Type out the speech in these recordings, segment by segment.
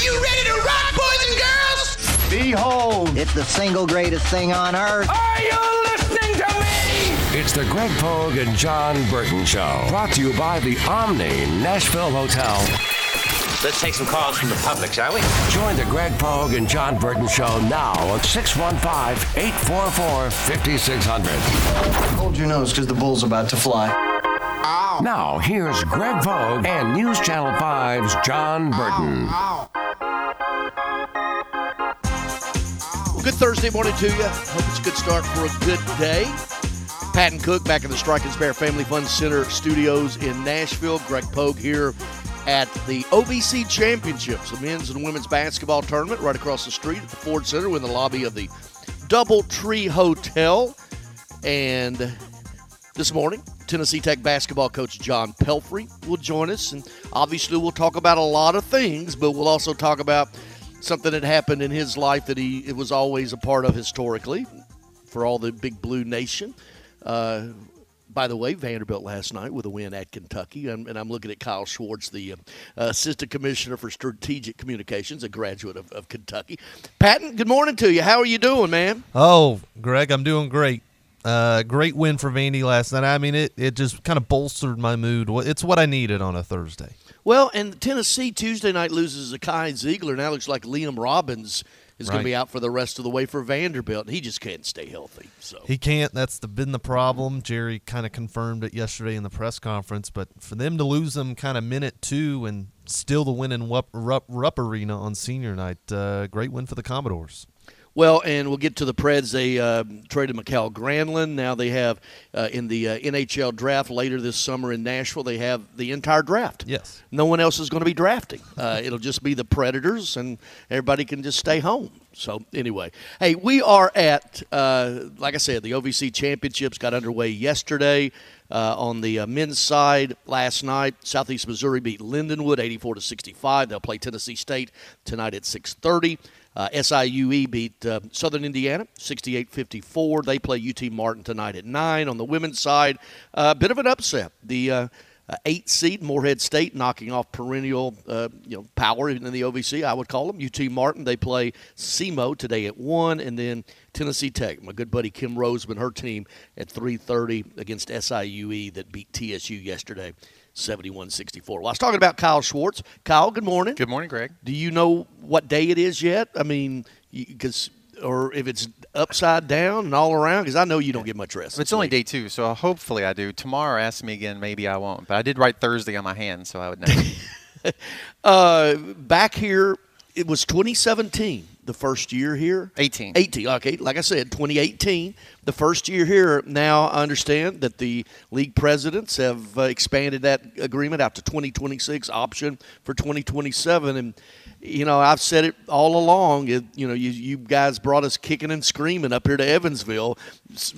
Are you ready to rock, boys and girls? Behold, It's the single greatest thing on earth. Are you listening to me? It's the Greg Pogue and John Burton Show. Brought to you by the Omni Nashville Hotel. Let's take some calls from the public, shall we? Join the Greg Pogue and John Burton Show now at 615 844 5600. hold your nose because the bull's about to fly. Ow. Now, here's Greg Pogue and News Channel 5's John Burton. Good Thursday morning to you. Hope it's a good start for a good day. Patton Cook back in the Strike and Spare Family Fun Center studios in Nashville. Greg Pogue here at the OVC Championships, the men's and women's basketball tournament right across the street at the Ford Center. We're in the lobby of the Doubletree Hotel. And this morning, Tennessee Tech basketball coach John Pelphrey will join us. And obviously, we'll talk about a lot of things, but we'll also talk about something that happened in his life that he it was always a part of historically for all the Big Blue Nation. Uh, by the way, Vanderbilt last night with a win at Kentucky, and, and I'm looking at Kyle Schwartz, the uh, assistant commissioner for strategic communications, a graduate of, of Kentucky. Patton, good morning to you. How are you doing, man? Oh, Greg, I'm doing great. Uh, great win for Vandy last night. I mean, it, it just kind of bolstered my mood. It's what I needed on a Thursday. Well, and Tennessee Tuesday night loses Akai Zeigler. Now it looks like Liam Robbins is going to be out for the rest of the way for Vanderbilt. He just can't stay healthy. So He can't. That's the, been the problem. Jerry kind of confirmed it yesterday in the press conference. But for them to lose them kind of minute two and still the win in Rupp, Rupp, Rupp Arena on senior night, uh, great win for the Commodores. Well, and we'll get to the Preds. They uh, traded Mikael Granlund. Now they have uh, in the uh, NHL draft later this summer in Nashville. They have the entire draft. Yes. No one else is going to be drafting. Uh, it'll just be the Predators, and everybody can just stay home. So anyway, hey, we are at uh, like I said, the OVC Championships got underway yesterday. Uh, on the uh, men's side last night, Southeast Missouri beat Lindenwood 84 to 65. They'll play Tennessee State tonight at 6:30. Uh, SIUE beat uh, Southern Indiana 68-54. They play UT Martin tonight at nine. On the women's side, a uh, bit of an upset. The uh, uh, eight seed Morehead State knocking off perennial uh, you know power in the OVC. I would call them UT Martin. They play SEMO today at one, and then Tennessee Tech. My good buddy Kim Rosamond, her team at 3:30 against SIUE that beat TSU yesterday. 71-64. Well, I was talking about Kyle Schwartz. Kyle, good morning. Good morning, Greg. Do you know what day it is yet? I mean, because or if it's upside down and all around, because I know you don't get much rest. It's only day two, so hopefully I do. Tomorrow, ask me again. Maybe I won't. But I did write Thursday on my hand, so I would know. Uh, back here, it was 2017, the first year here. 18. 18. Okay, like I said, 2018, the first year here. Now I understand that the league presidents have uh, expanded that agreement out to 2026, option for 2027, and. You know, I've said it all along. It, you know, you, you guys brought us kicking and screaming up here to Evansville,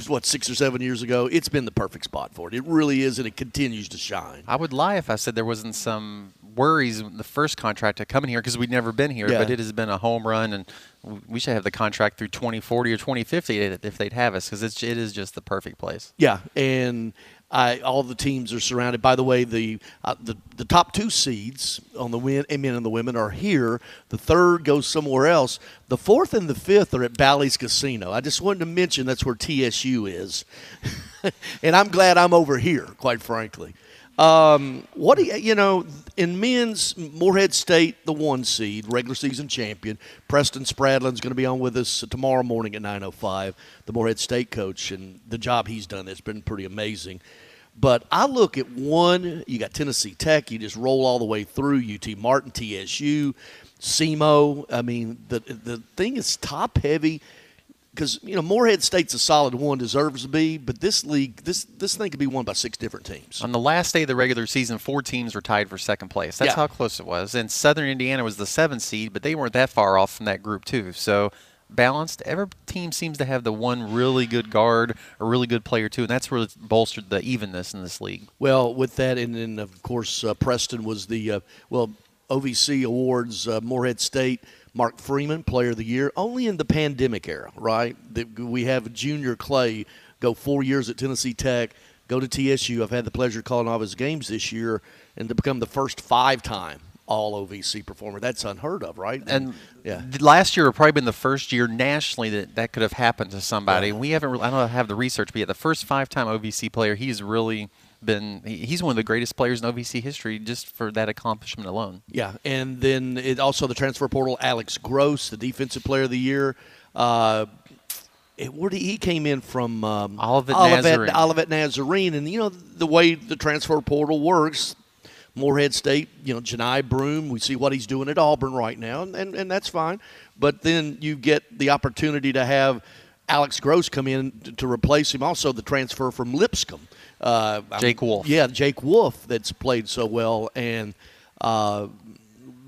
what, six or seven years ago. It's been the perfect spot for it. It really is, and it continues to shine. I would lie if I said there wasn't some worries the first contract to coming here because we'd never been here. Yeah. But it has been a home run, and we should have the contract through 2040 or 2050 if they'd have us because it is just the perfect place. Yeah, and I, all the teams are surrounded. By the way, the uh, the the top two seeds on the win, men and the women are here. The third goes somewhere else. The fourth and the fifth are at Bally's Casino. I just wanted to mention that's where TSU is, and I'm glad I'm over here. Quite frankly, um, what do you, you know in men's Morehead State, the one seed, regular season champion. Preston Spradlin's going to be on with us tomorrow morning at 9:05. The Morehead State coach and the job he's done has been pretty amazing. But I look at one. You got Tennessee Tech. You just roll all the way through UT Martin, TSU, SEMO. I mean, the the thing is top heavy because you know Morehead State's a solid one, deserves to be. But this league, this this thing could be won by six different teams. On the last day of the regular season, four teams were tied for second place. That's Yeah. how close it was. And Southern Indiana was the seventh seed, but they weren't that far off from that group too. So balanced. Every team seems to have the one really good guard, a really good player too, and that's really bolstered the evenness in this league. Well, with that, and then of course uh, Preston was the uh, well OVC awards uh, Morehead State. Mark Freeman, Player of the Year, only in the pandemic era, right? That we have Junior Clay go four years at Tennessee Tech, go to TSU. I've had the pleasure of calling all his games this year, and to become the first five-time all OVC performer. That's unheard of, right? And yeah, last year would probably been the first year nationally that that could have happened to somebody. We haven't. re- I don't have the research, but yet the first five-time OVC player, he's really been. He's one of the greatest players in OVC history just for that accomplishment alone. Yeah, and then it also the transfer portal, Alex Gross, the defensive player of the year. Uh, it, where did, he came in from um, Olivet Olivet, Nazarene. Olivet Nazarene, and you know the way the transfer portal works. Morehead State, you know, Johni Broome, we see what he's doing at Auburn right now, and, and, and that's fine. But then you get the opportunity to have Alex Gross come in to, to replace him. Also, the transfer from Lipscomb. Uh, Jake Wolf. Yeah, Jake Wolf that's played so well. And uh,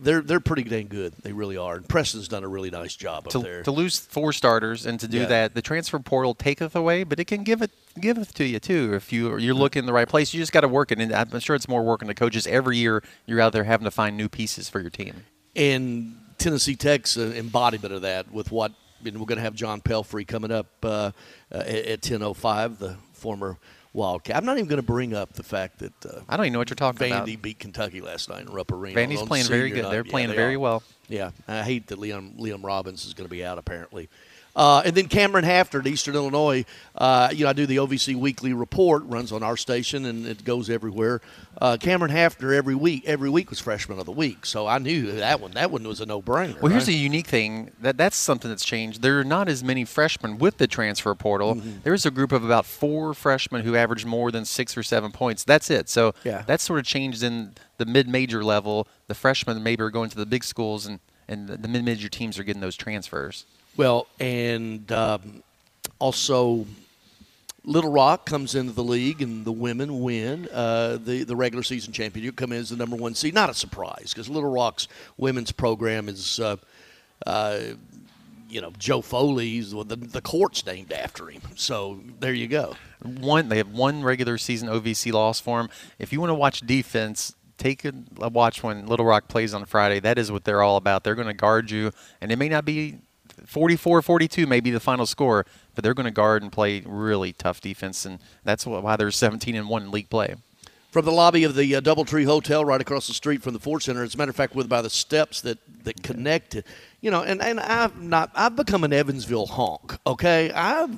they're they're pretty dang good. They really are. And Preston's done a really nice job up To, there. to lose four starters and to do Yeah. that, the transfer portal taketh away, but it can give it giveth to you too if you you're looking in the right place. You just got to work it, and I'm sure it's more work on the coaches every year. You're out there having to find new pieces for your team. and Tennessee Tech's an embodiment of that with what and we're going to have John Pelphrey coming up uh, at, at 10:05, the former Wildcat. I'm not even going to bring up the fact that uh, I don't even know what you're talking Vandy about. beat Kentucky last night in Rupp Arena. Vandy's playing very good. night. They're Yeah, playing they very are. well. Yeah, I hate that Liam Liam Robbins is going to be out apparently. Uh, and then Cameron Hafter at Eastern Illinois. Uh, you know, I do the OVC weekly report, runs on our station, and it goes everywhere. Uh, Cameron Hafter every week, every week was freshman of the week, so I knew that one. That one was a no-brainer. Well, here's right? the unique thing that that's something that's changed. There are not as many freshmen with the transfer portal. Mm-hmm. There's a group of about four freshmen who average more than six or seven points. That's it. So Yeah. that's sort of changed in the mid-major level. The freshmen maybe are going to the big schools, and and the, the mid-major teams are getting those transfers. Well, and um, also Little Rock comes into the league, and the women win uh, the the regular season championship. Come in as the number one seed. Not a surprise because Little Rock's women's program is. Uh, uh, you know, Joe Foley's the the court's named after him. So there you go. One, they have one regular season OVC loss for them. If you want to watch defense, take a watch when Little Rock plays on Friday. That is what they're all about. They're going to guard you, and it may not be 44-42, may be the final score, but they're going to guard and play really tough defense, and that's why they're 17 and one in league play. From the lobby of the uh, DoubleTree Hotel, right across the street from the Ford Center. As a matter of fact, with by the steps that that connect it, you know, and, and I've not I've become an Evansville honk. Okay, I've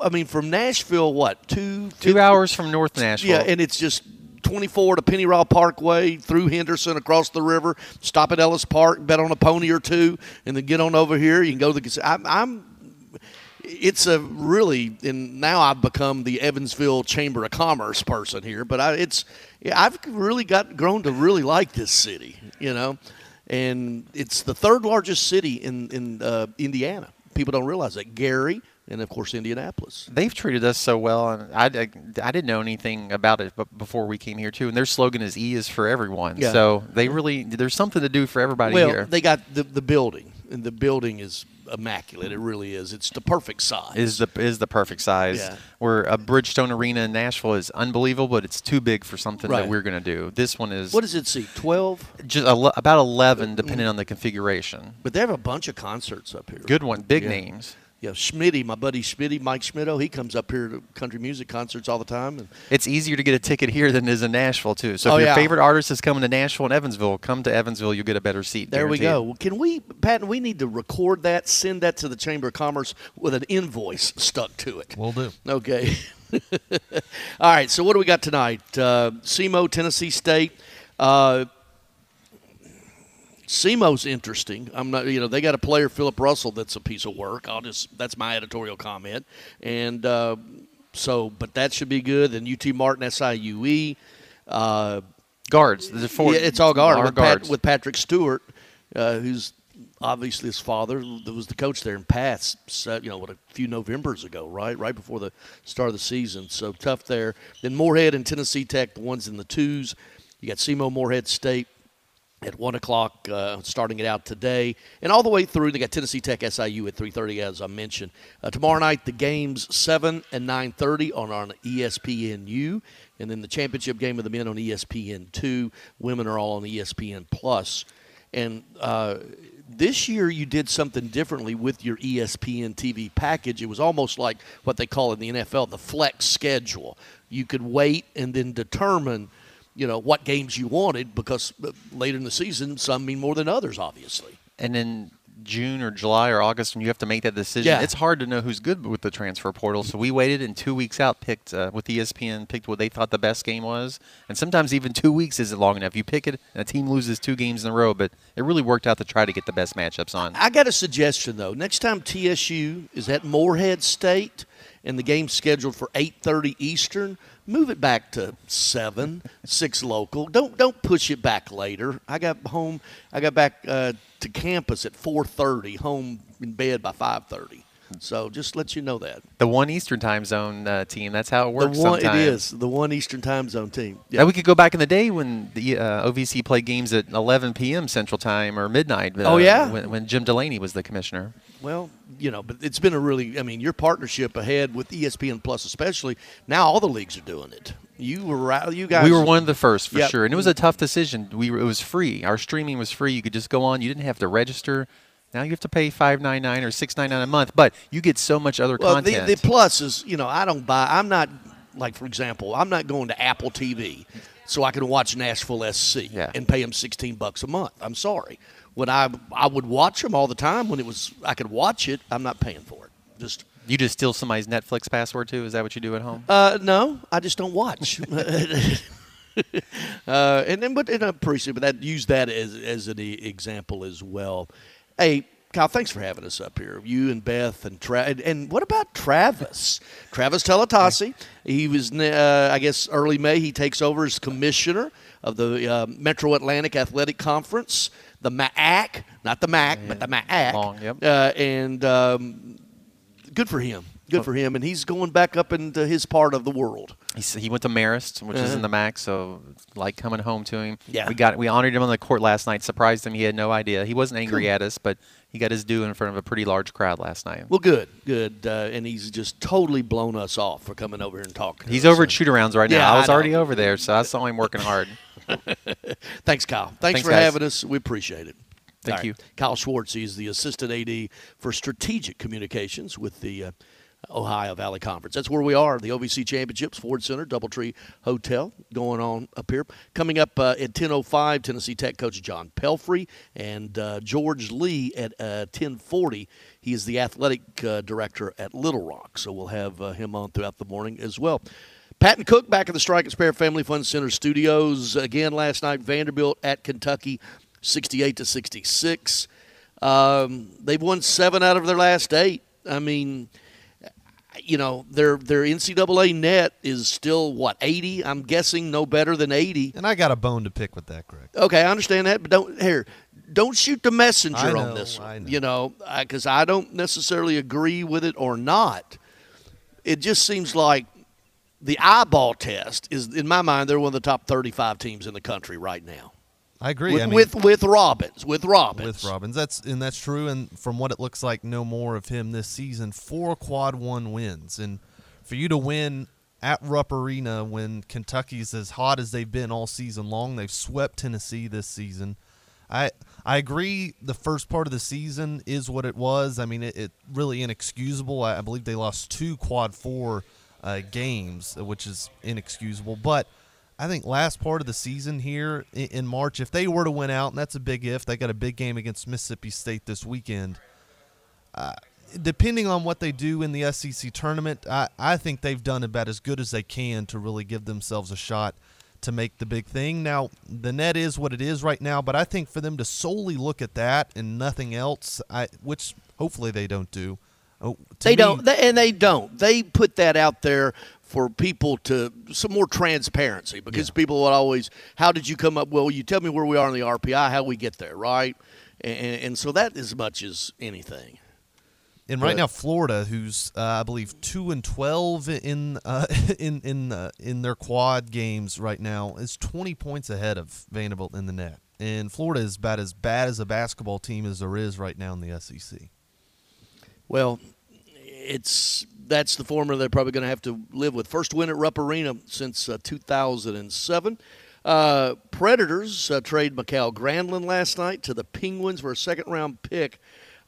I mean from Nashville, what two Two hours from North Nashville. Yeah, and it's just 24 to Pennyrile Parkway through Henderson across the river. Stop at Ellis Park, bet on a pony or two, and then get on over here. You can go to the. I'm, I'm it's a really and now I've become the Evansville Chamber of Commerce person here, but I, it's I've really got grown to really like this city, you know, and it's the third largest city in in uh, Indiana. People don't realize that Gary and of course Indianapolis. They've treated us so well, and I, I, I didn't know anything about it before we came here too. And their slogan is "E is for everyone." Yeah. So they really there's something to do for everybody well, here. they got the the building, and the building is immaculate. It really is. It's the perfect size. is the is the perfect size. Yeah. Where a Bridgestone Arena in Nashville is unbelievable, but it's too big for something Right. that we're going to do. This one is what does it see? Twelve. just about 11, mm-hmm. depending on the configuration. But they have a bunch of concerts up here. Good one, big Yeah. names. Yeah, Schmitty, my buddy Schmitty, Mike Schmitto, he comes up here to country music concerts all the time. And It's easier to get a ticket here than it is in Nashville too. So if Oh, your yeah. favorite artist is coming to Nashville and Evansville, come to Evansville. You'll get a better seat. there we go. Well, can we, Patton? We need to record that, send that to the Chamber of Commerce with an invoice stuck to it. We'll do. Okay. All right. So what do we got tonight? Uh, SEMO, Tennessee State. Uh, SEMO's interesting. I'm not, you know, they got a player, Philip Russell, that's a piece of work. I'll just, that's my editorial comment. And uh, so, but that should be good. Then UT Martin, SIUE. Uh, Guards. There's four. yeah, it's all guard with, Pat, guards. with Patrick Stewart, uh, who's obviously his father that was the coach there in Pats. So, you know, what a few Novembers ago, right, right before the start of the season. So tough there. Then Morehead and Tennessee Tech, the ones in the twos. You got SEMO Morehead State at one o'clock, uh, starting it out today, and all the way through. They got Tennessee Tech SIU at three thirty, as I mentioned. Uh, tomorrow night, the games seven and nine thirty on on ESPNU, and then the championship game of the men on ESPN two. Women are all on ESPN plus, and. Uh, this year you did something differently with your ESPN TV package. It was almost like what they call in the NFL the flex schedule. You could wait and then determine you know, what games you wanted because uh, later in the season, some mean more than others, obviously. And in June or July or August, when you have to make that decision, Yeah. it's hard to know who's good with the transfer portal. So we waited, and two weeks out, picked uh, with ESPN, picked what they thought the best game was. And sometimes even two weeks isn't long enough. You pick it, and a team loses two games in a row, but it really worked out to try to get the best matchups on. I got a suggestion though. Next time TSU is at Morehead State and the game's scheduled for 8:30 Eastern, move it back to 7, 6 local. Don't don't push it back later. I got home I got back uh, to campus at 4:30, home in bed by 5:30. So just let you know that. The one Eastern time zone uh, team, that's how it works the one sometimes. it is, the one Eastern Time Zone team. Yeah. we could go back in the day when the uh, OVC played games at 11 p.m. Central Time or midnight. Uh, Oh, yeah? when, when Jim Delany was the commissioner. Well, you know, but it's been a really, I mean, your partnership ahead with ESPN Plus, especially now, all the leagues are doing it. You were, right- you guys. we were one of the first for Yep. sure, and it was a tough decision. We were, it was free. Our streaming was free. You could just go on. You didn't have to register. Now you have to pay five nine nine or six nine nine a month, but you get so much other Well, content. the plus is, you know, I don't buy. I'm not like, for example, I'm not going to Apple TV so I can watch Nashville SC Yeah. and pay them 16 bucks a month. I'm sorry. When I I would watch them all the time when it was I could watch it, I'm not paying for it. Just you just steal somebody's Netflix password too. Is that what you do at home? uh, no, I just don't watch. uh, and then, but and I appreciate, but that use that as as an example as well. Hey, Kyle, thanks for having us up here. You and Beth and Tra- and, what about Travis? Travis Tellitocci. He was, uh, I guess, early May. He takes over as commissioner of the uh, Metro Atlantic Athletic Conference, the MAAC, not the MAC, but the MAAC. Long, yep. Uh, and um, good for him. Good for him. And he's going back up into his part of the world. He, he went to Marist, which is Uh-huh. in the MAC, so like coming home to him. Yeah. we got we honored him on the court last night. Surprised him. He had no idea. He wasn't angry Cool. at us, but he got his due in front of a pretty large crowd last night. Well, good, good, uh, and he's just totally blown us off for coming over here and talking. to He's us. over at shoot-arounds right Yeah, now. I was I already over there, so I saw him working hard. Thanks, Kyle. Thanks, Thanks, for guys. having us. We appreciate it. Thank you. Kyle Schwartz. He's the assistant AD for strategic communications with the uh, Ohio Valley Conference. That's where we are. The OVC Championships, Ford Center, DoubleTree Hotel, going on up here. Coming up uh, at 10:05, Tennessee Tech coach John Pelphrey and uh, George Lee at uh, 10:40. He is the athletic uh, director at Little Rock, so we'll have uh, him on throughout the morning as well. Patton Cook back at the Strike and Spare Family Fun Center studios again last night. Vanderbilt at Kentucky, 68 to 66. Um, they've won seven out of their last eight. I mean, you know their their NCAA net is still what 80. I'm guessing no better than 80. And I got a bone to pick with that, Greg. Okay, I understand that, but don't here. Don't shoot the messenger I on this. One, know. You know, because I don't necessarily agree with it or not. It just seems like the eyeball test is, in my mind, they're one of the top 35 teams in the country right now. I agree. With, I mean, with with Robbins, with Robbins, with Robbins. That's and that's true. And from what it looks like, no more of him this season. Four quad one wins, and for you to win at Rupp Arena when Kentucky's as hot as they've been all season long, they've swept Tennessee this season. I I agree. The first part of the season is what it was. I mean, it, it really inexcusable. I, I believe they lost two quad four uh, games, which is inexcusable. But I think last part of the season here in, March, if they were to win out, and that's a big if, they got a big game against Mississippi State this weekend. Uh, depending on what they do in the SEC tournament, I, I think they've done about as good as they can to really give themselves a shot to make the big thing. Now, the net is what it is right now, but I think for them to solely look at that and nothing else, I which hopefully they don't do. Oh, They me- don't, they, and they don't. They put that out there for people to some more transparency because people would always, "How did you come up?" Well, you tell me where we are in the RPI, how we get there, right? And, and so that as much as anything. And right But- now, Florida, who's uh, I believe two and twelve in uh, in in uh, in their quad games right now, is twenty points ahead of Vanderbilt in the net. And Florida is about as bad as a basketball team as there is right now in the SEC. Well, it's that's the formula they're probably going to have to live with. First win at Rupp Arena since uh, 2007. Uh, Predators uh, trade Mikael Granlund last night to the Penguins for a second round pick.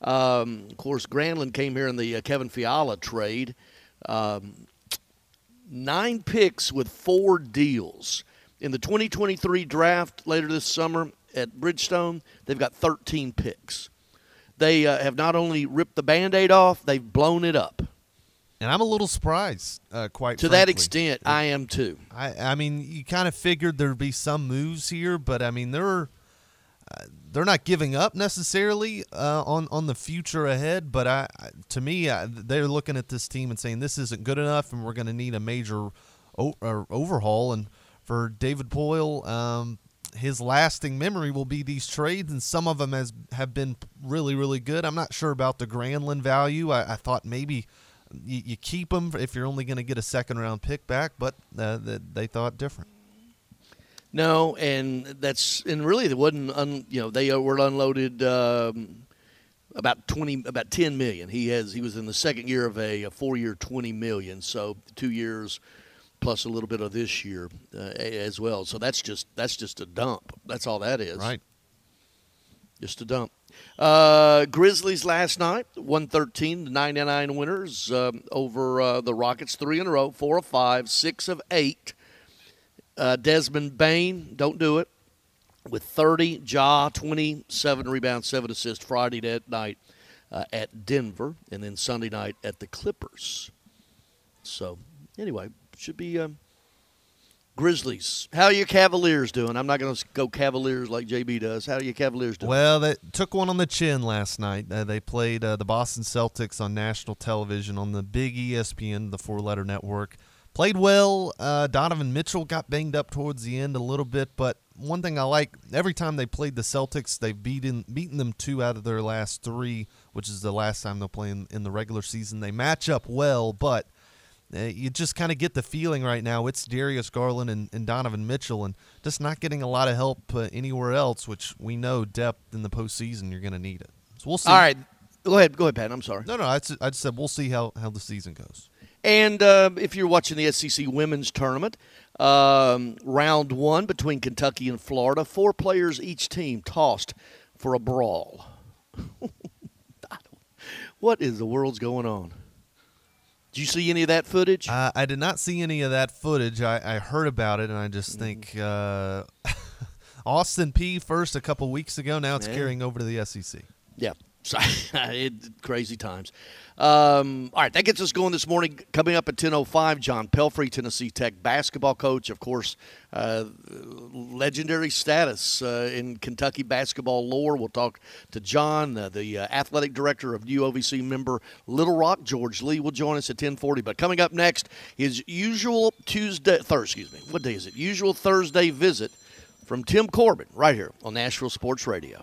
Um, of course, Granlund came here in the uh, Kevin Fiala trade. Um, nine picks with four deals. In the 2023 draft later this summer at Bridgestone, they've got 13 picks. They uh, have not only ripped the band aid off, they've blown it up. And I'm a little surprised, uh, quite To that extent, I am too. I, I mean, you kind of figured there'd be some moves here, but I mean, they're uh, they're not giving up necessarily uh, on on the future ahead. But I, to me, I, they're looking at this team and saying this isn't good enough, and we're going to need a major o- overhaul. And for David Poile, um, his lasting memory will be these trades, and some of them has have been really really good. I'm not sure about the Granlund value. I, I thought maybe. You, you keep them if you're only going to get a second round pick back, but uh, th- they thought different. No, and that's and really it wasn't. Un, you know, they were unloaded um, about twenty, about ten million. He has he was in the second year of a, a four year twenty million, so two years plus a little bit of this year uh, as well. So that's just that's just a dump. That's all that is. Right. Just a dump. Uh, Grizzlies last night, 113 to 99 winners um, over uh, the Rockets, three in a row, four of five, six of eight. Uh, Desmond Bane, don't do it, with 30. Ja, 27 rebounds, seven assists Friday night uh, at Denver, and then Sunday night at the Clippers. So, anyway, should be um, Grizzlies. How are your Cavaliers doing? I'm not going to go Cavaliers like JB does. How are your Cavaliers doing? Well, they took one on the chin last night. Uh, they played uh, the Boston Celtics on national television on the big ESPN, the four-letter network. Played well. Uh, Donovan Mitchell got banged up towards the end a little bit, but one thing I like every time they played the Celtics, they've beaten beaten them two out of their last three, which is the last time they'll play in, in the regular season. They match up well, but uh, you just kind of get the feeling right now it's Darius Garland and, and Donovan Mitchell, and just not getting a lot of help uh, anywhere else, which we know depth in the postseason you're going to need it. So we'll see. All right. Go ahead. Go ahead, Pat. I'm sorry. No, no, I just, I just said we'll see how, how the season goes. And uh, if you're watching the SEC women's tournament, um, round one between Kentucky and Florida, four players each team tossed for a brawl. what is the world's going on? Did you see any of that footage? Uh, I did not see any of that footage. I, I heard about it, and I just Mm. think uh, Austin Peay first a couple weeks ago. Now it's Yeah. carrying over to the SEC. Yeah. So, it, crazy times. Um, all right, that gets us going this morning. Coming up at 10.05, John Pelphrey, Tennessee Tech basketball coach, of course, uh, legendary status uh, in Kentucky basketball lore. We'll talk to John, uh, the uh, athletic director of UOVC member Little Rock. George Lee will join us at 10.40. But coming up next, his usual Tuesday, Thursday, excuse me, what day is it? Usual Thursday visit from Tim Corbin right here on Nashville Sports Radio.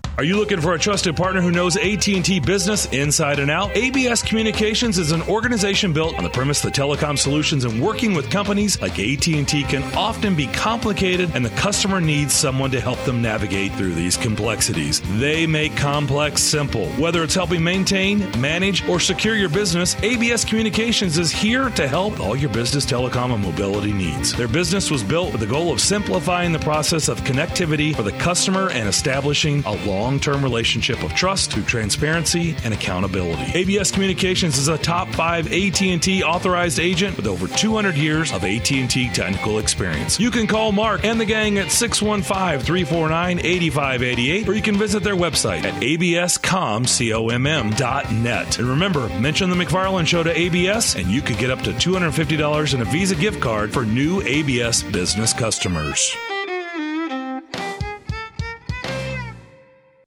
Are you looking for a trusted partner who knows AT&T business inside and out? ABS Communications is an organization built on the premise that telecom solutions and working with companies like AT&T can often be complicated and the customer needs someone to help them navigate through these complexities. They make complex simple. Whether it's helping maintain, manage, or secure your business, ABS Communications is here to help all your business telecom and mobility needs. Their business was built with the goal of simplifying the process of connectivity for the customer and establishing a long-term relationship of trust through transparency and accountability. ABS Communications is a top 5 AT&T authorized agent with over 200 years of AT&T technical experience. You can call Mark and the gang at 615-349-8588 or you can visit their website at abscomcomm.net. And remember, mention the McFarland Show to ABS and you could get up to $250 in a Visa gift card for new ABS business customers.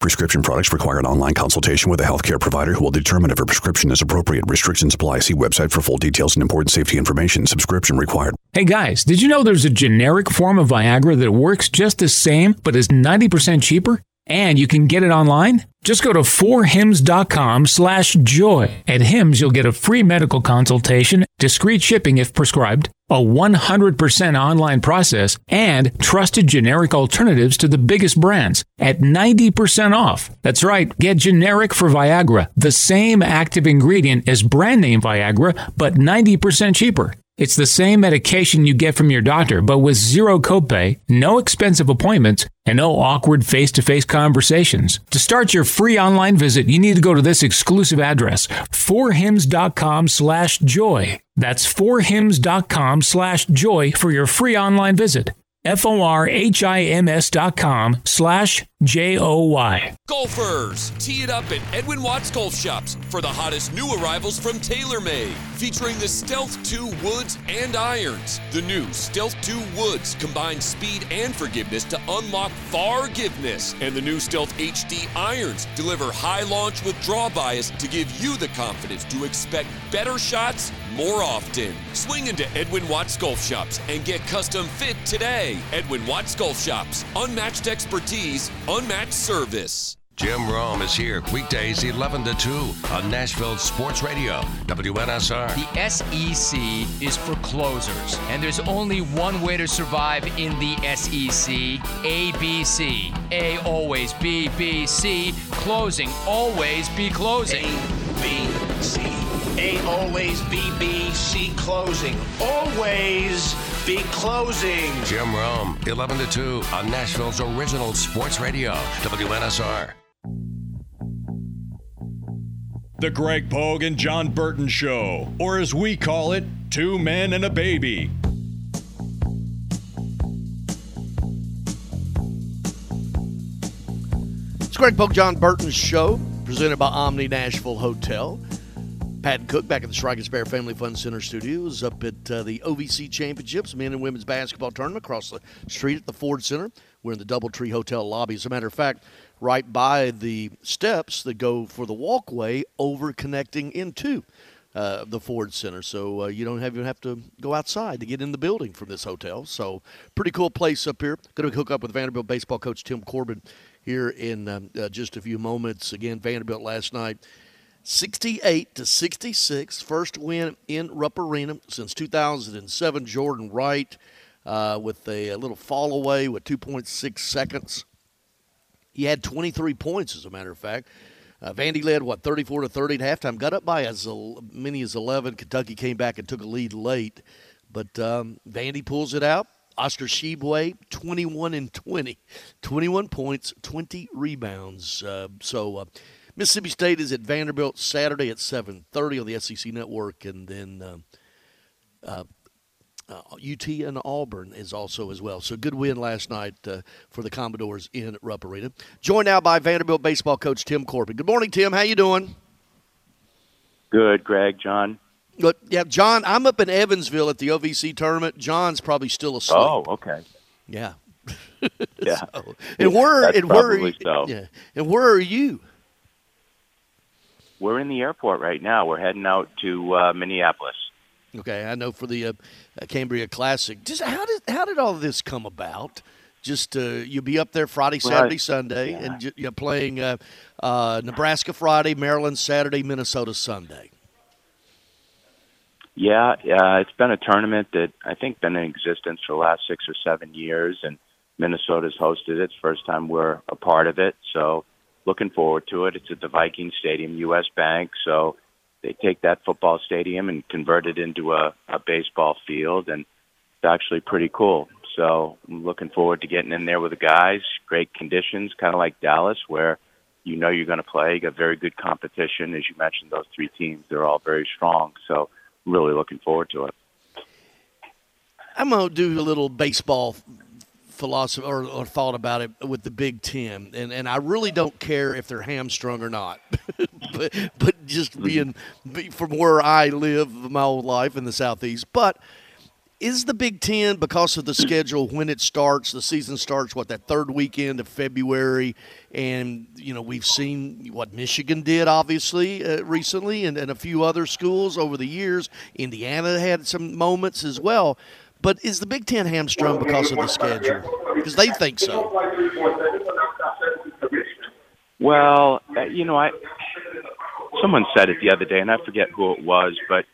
Prescription products require an online consultation with a healthcare provider who will determine if a prescription is appropriate. Restrictions apply. See website for full details and important safety information. Subscription required. Hey guys, did you know there's a generic form of Viagra that works just the same but is 90% cheaper? And you can get it online. Just go to 4hims.com slash joy. At Hims, you'll get a free medical consultation, discreet shipping if prescribed, a 100% online process, and trusted generic alternatives to the biggest brands at 90% off. That's right, get generic for Viagra, the same active ingredient as brand name Viagra, but 90% cheaper. It's the same medication you get from your doctor, but with zero copay, no expensive appointments, and no awkward face to face conversations. To start your free online visit, you need to go to this exclusive address, forhims.com slash joy. That's forhims.com slash joy for your free online visit. F O R H I M S dot com slash J O Y. Golfers, tee it up at Edwin Watts Golf Shops for the hottest new arrivals from TaylorMade, featuring the Stealth 2 woods and irons. The new Stealth 2 woods combine speed and forgiveness to unlock forgiveness, and the new Stealth HD irons deliver high launch with draw bias to give you the confidence to expect better shots more often. Swing into Edwin Watts Golf Shops and get custom fit today. Edwin Watts Golf Shops, unmatched expertise, unmatched service. Jim Rome is here weekdays 11 to 2 on Nashville Sports Radio, WNSR. The SEC is for closers, and there's only one way to survive in the SEC ABC. A always B, B, C. Closing, always be closing. A, B, C. A always B, B, C. Closing. Always be closing. Jim Rome, 11 to 2 on Nashville's original sports radio, WNSR. The Greg Pogue and John Burton Show, or as we call it, Two Men and a Baby. It's Greg Pogue, John Burton's show, presented by Omni Nashville Hotel. Pat Cook back at the Strike and Spare Family Fun Center Studios up at uh, the OVC Championships, men and women's basketball tournament across the street at the Ford Center. We're in the Doubletree Hotel lobby. As a matter of fact, right by the steps that go for the walkway over connecting into uh, the Ford Center. So uh, you don't have, even have to go outside to get in the building from this hotel. So pretty cool place up here. Going to hook up with Vanderbilt baseball coach Tim Corbin here in um, uh, just a few moments. Again, Vanderbilt last night. 68 to 66, first win in Rupp Arena since 2007. Jordan Wright uh, with a, a, little fall away with 2.6 seconds. He had 23 points, as a matter of fact. Uh, Vandy led what 34 to 30 at halftime. Got up by as many as 11. Kentucky came back and took a lead late, but um, Vandy pulls it out. Oscar Tshiebwe, 21 and 20, 21 points, 20 rebounds. Uh, so uh, Mississippi State is at Vanderbilt Saturday at 7:30 on the SEC Network, and then um, uh, uh, UT and Auburn is also as well. So good win last night uh, for the Commodores in Rupp Arena. Joined now by Vanderbilt baseball coach Tim Corbin. Good morning, Tim. How you doing? Good, Greg, John. But yeah, John, I'm up in Evansville at the OVC tournament. John's probably still asleep. Oh, okay. Yeah. yeah. So, and where That's and where are probably you, so. yeah. And where are you? We're in the airport right now. We're heading out to uh, Minneapolis. Okay, I know for the uh, Cambria Classic. Just how did how did all this come about? Just uh, you'll be up there Friday, Saturday, Sunday, yeah. and you're playing uh, uh, Nebraska Friday, Maryland Saturday, Minnesota Sunday. Yeah, yeah, it's been a tournament that I think been in existence for the last six or seven years, and Minnesota's hosted it. It's the first time we're a part of it, so looking forward to it. It's at the Viking Stadium, U.S. Bank, so they take that football stadium and convert it into a, a baseball field, and it's actually pretty cool. So I'm looking forward to getting in there with the guys. Great conditions, kind of like Dallas, where you know you're going to play. You got very good competition, as you mentioned. Those three teams, they're all very strong. So really looking forward to it. I'm gonna do a little baseball philosophy or, or thought about it with the Big Ten, and and I really don't care if they're hamstrung or not, but but just being from where I live my whole life in the southeast, but. Is the Big Ten because of the schedule when it starts? The season starts what that third weekend of February, and you know we've seen what Michigan did obviously uh, recently, and, and a few other schools over the years. Indiana had some moments as well, but is the Big Ten hamstrung because of the schedule? Because they think so. Well, uh, you know, I someone said it the other day, and I forget who it was, but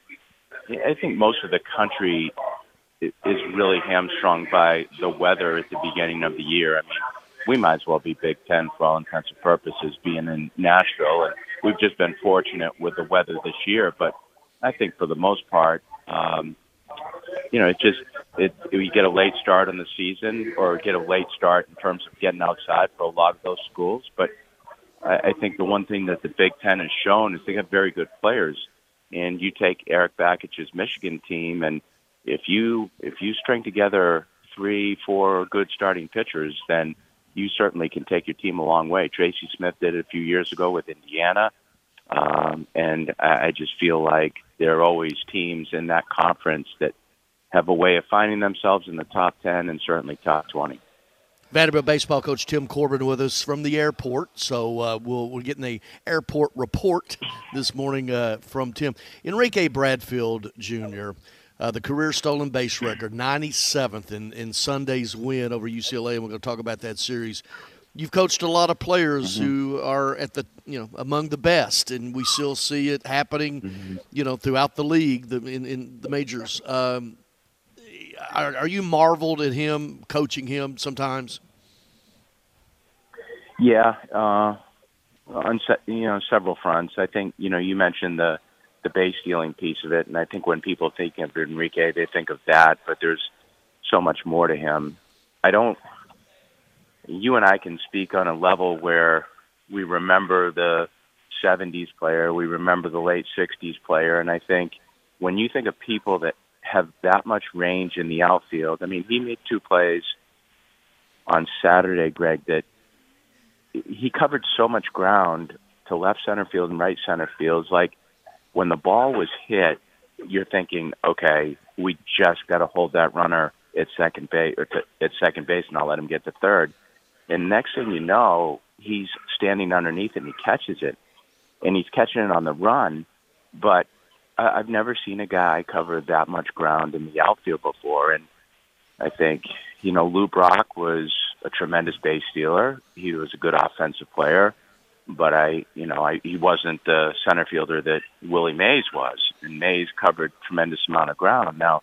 I think most of the country is really hamstrung by the weather at the beginning of the year. I mean, we might as well be Big Ten for all intents and purposes, being in Nashville, and we've just been fortunate with the weather this year. But I think for the most part, um, you know, it just it we get a late start on the season or get a late start in terms of getting outside for a lot of those schools. But I, I think the one thing that the Big Ten has shown is they have very good players. And you take Erik Bakich's Michigan team, and if you if you string together three, four good starting pitchers, then you certainly can take your team a long way. Tracy Smith did it a few years ago with Indiana, um, and I, I just feel like there are always teams in that conference that have a way of finding themselves in the top ten and certainly top twenty. Vanderbilt baseball coach Tim Corbin with us from the airport. So uh, we'll, we're getting a airport report this morning uh, from Tim. Enrique Bradfield Jr., uh, the career stolen base record, 97th in, in Sunday's win over UCLA. And we're going to talk about that series. You've coached a lot of players who are at the you know among the best, and we still see it happening, you know, throughout the league, the, in, in the majors. Um, are, are you marveled at him coaching him sometimes? Yeah, uh, on se- you know several fronts. I think you know you mentioned the the base stealing piece of it, and I think when people think of Enrique, they think of that, but there's so much more to him. I don't. You and I can speak on a level where we remember the '70s player, we remember the late '60s player, and I think when you think of people that have that much range in the outfield, I mean, he made two plays on Saturday, Greg, that he covered so much ground to left center field and right center field. It's like when the ball was hit, you're thinking, okay, we just got to hold that runner at second base or to, at second base, and I'll let him get to third. And next thing you know, he's standing underneath and he catches it, and he's catching it on the run. But I- I've never seen a guy cover that much ground in the outfield before, and I think you know Lou Brock was a tremendous base stealer. He was a good offensive player, but I, you know, I he wasn't the center fielder that Willie Mays was, and Mays covered tremendous amount of ground. Now,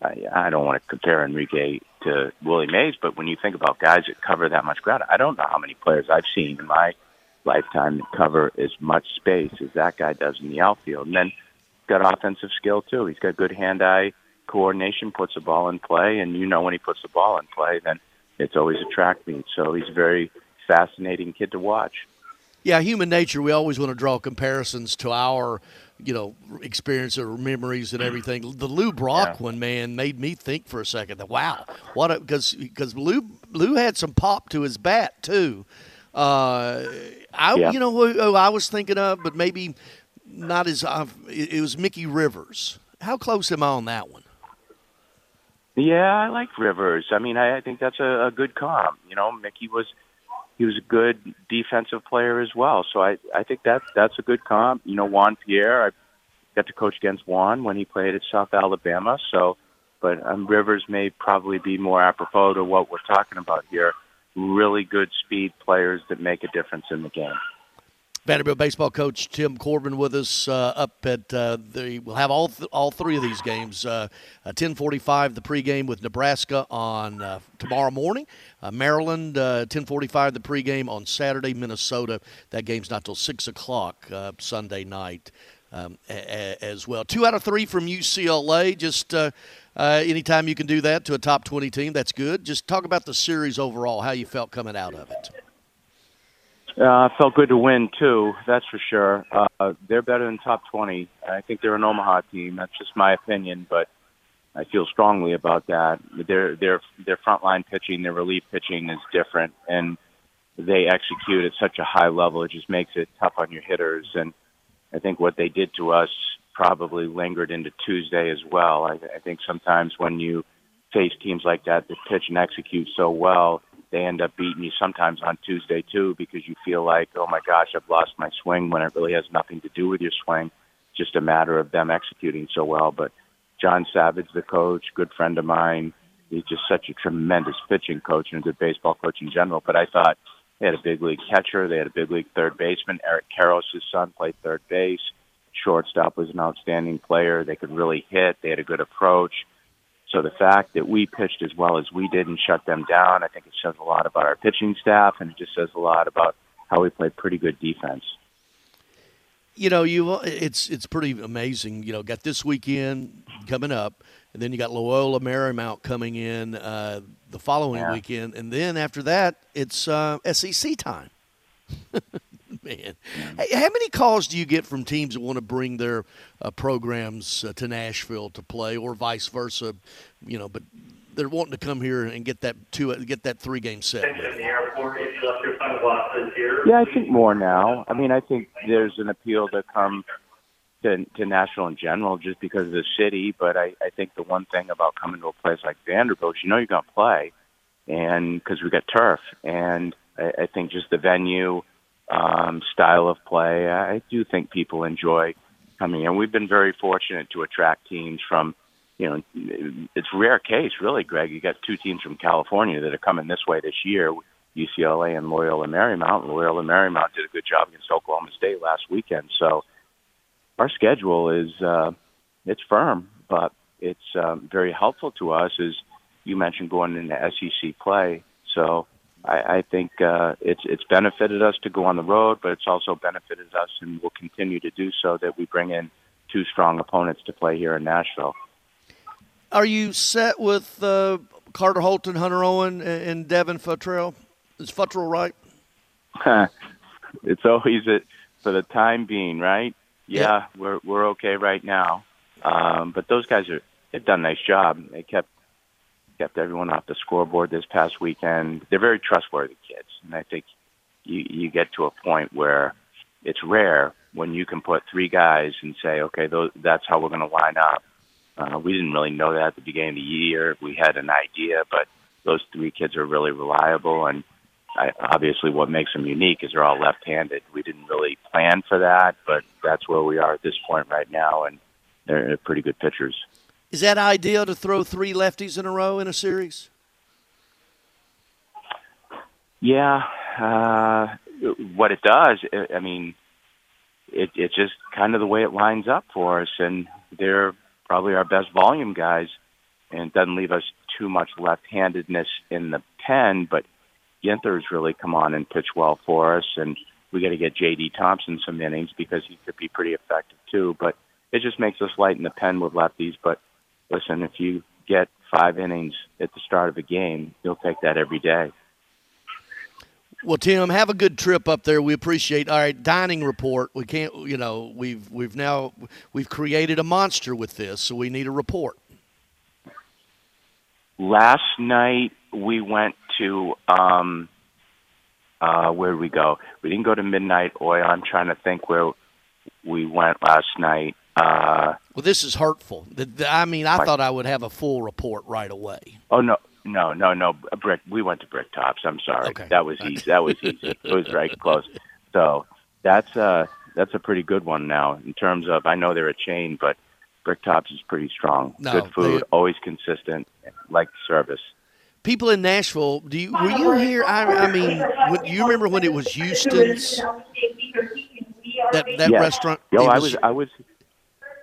I, I don't want to compare Enrique to Willie Mays, but when you think about guys that cover that much ground, I don't know how many players I've seen in my lifetime that cover as much space as that guy does in the outfield. And then got offensive skill too. He's got good hand-eye coordination, puts the ball in play, and you know when he puts the ball in play, then it's always a track meet. So he's a very fascinating kid to watch. Yeah, human nature. We always want to draw comparisons to our, you know, experience or memories and everything. The Lou Brock one, man, made me think for a second. That wow, what because because Lou Lou had some pop to his bat too. Uh, I Yeah. you know who, who I was thinking of, but maybe not as. It, it was Mickey Rivers. How close am I on that one? Yeah, I like Rivers. I mean, I, I think that's a, a good comp. You know, Mickey was he was a good defensive player as well. So I I think that that's a good comp. You know, Juan Pierre. I got to coach against Juan when he played at South Alabama. So, but um, Rivers may probably be more apropos to what we're talking about here. Really good speed players that make a difference in the game. Vanderbilt baseball coach Tim Corbin with us uh, up at the. We'll have all th- all three of these games. Uh, uh, Ten forty five the pregame with Nebraska on uh, tomorrow morning. Uh, Maryland uh, ten forty five the pregame on Saturday. Minnesota that game's not till six o'clock uh, Sunday night. Um, a- a- as well, two out of three from UCLA. Just uh, uh, anytime you can do that to a top twenty team, that's good. Just talk about the series overall, how you felt coming out of it. Uh, felt good to win too. That's for sure. Uh, they're better than top twenty. I think they're an Omaha team. That's just my opinion, but I feel strongly about that. Their their their frontline pitching, their relief pitching is different, and they execute at such a high level. It just makes it tough on your hitters. And I think what they did to us probably lingered into Tuesday as well. I, I think sometimes when you face teams like that that pitch and execute so well, they end up beating you sometimes on Tuesday too because you feel like, oh my gosh, I've lost my swing when it really has nothing to do with your swing. Just a matter of them executing so well. But John Savage, the coach, good friend of mine, he's just such a tremendous pitching coach and a good baseball coach in general. But I thought They had a big league catcher. They had a big league third baseman. Eric Karros, his son, played third base. Shortstop was an outstanding player. They could really hit. They had a good approach. So the fact that we pitched as well as we did and shut them down, I think it says a lot about our pitching staff, and it just says a lot about how we played pretty good defense. You know, you it's it's pretty amazing. You know, got this weekend coming up, and then you got Loyola Marymount coming in uh, the following Yeah. weekend, and then after that, it's uh, SEC time. Man, hey, how many calls do you get from teams that want to bring their uh, programs uh, to Nashville to play, or vice versa? You know, but they're wanting to come here and get that two get that three game set. Yeah, I think more now. I mean, I think there's an appeal to come to, to Nashville in general just because of the city. But I, I think the one thing about coming to a place like Vanderbilt, you know you're going to play, and because we got turf, and I, I think just the venue, um, style of play, I do think people enjoy coming in. We've been very fortunate to attract teams from, you know, it's rare case, really, Greg. You got two teams from California that are coming this way this year. UCLA and Loyola Marymount. Loyola Marymount did a good job against Oklahoma State last weekend. So our schedule is uh, it's firm, but it's um, very helpful to us. As you mentioned, going into SEC play. So I, I think uh, it's it's benefited us to go on the road, but it's also benefited us, and will continue to do so. That we bring in two strong opponents to play here in Nashville. Are you set with uh, Carter Holton, Hunter Owen, and Devin Futrell? Is Futrell right? it's always a, for the time being, right? Yeah, we're we're okay right now. Um, but those guys are they've done a nice job. They kept kept everyone off the scoreboard this past weekend. They're very trustworthy kids, and I think you you get to a point where it's rare when you can put three guys and say, okay, those, that's how we're going to line up. Uh, we didn't really know that at the beginning of the year. We had an idea, but those three kids are really reliable, and I, obviously, what makes them unique is they're all left-handed. We didn't really plan for that, but that's where we are at this point right now, and they're pretty good pitchers. Is that ideal to throw three lefties in a row in a series? Yeah, uh, what it does, I mean, it, it's just kind of the way it lines up for us, and they're probably our best volume guys, and it doesn't leave us too much left-handedness in the pen. But Ginther's really come on and pitch well for us, and we got to get J.D. Thompson some innings because he could be pretty effective too. But it just makes us light in the pen with lefties. But listen, if you get five innings at the start of a game, you'll take that every day. Well, Tim, have a good trip up there. We appreciate. All right, dining report. We can't, you know, we've we've now we've created a monster with this, so we need a report. last night we went to um uh where did we go we didn't go to midnight oil i'm trying to think where we went last night uh Well, this is hurtful. The- the- I mean, I Right. thought I would have a full report right away. oh no no no no brick we went to Bricktop's i'm sorry Okay. that was easy that was easy it was right close so that's uh that's a pretty good one now in terms of i know they're a chain but Bricktop's is pretty strong No, good food they- always consistent like service People in Nashville, do you were you here? I, I mean, when, you remember when it was Houston's that that Yes. restaurant? Yo, it I was, I was,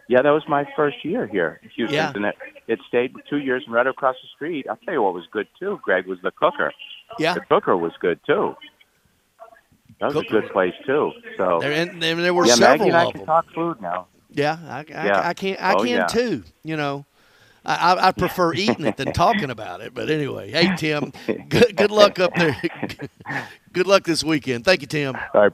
yeah, that was my first year here, in Houston, Yeah. and it, it stayed two years And right across the street. I'll tell you what was good too. Greg was the cooker. Yeah. the cooker was good too. That was a good place too. So There, and, and there were yeah, several Maggie and I can them. talk food now. Yeah, I, I, Yeah. I can't. I Oh, can yeah. too. You know, I, I, prefer eating it than talking about it. But anyway, hey Tim, good, good luck up there. good luck this weekend. Thank you, Tim. All right.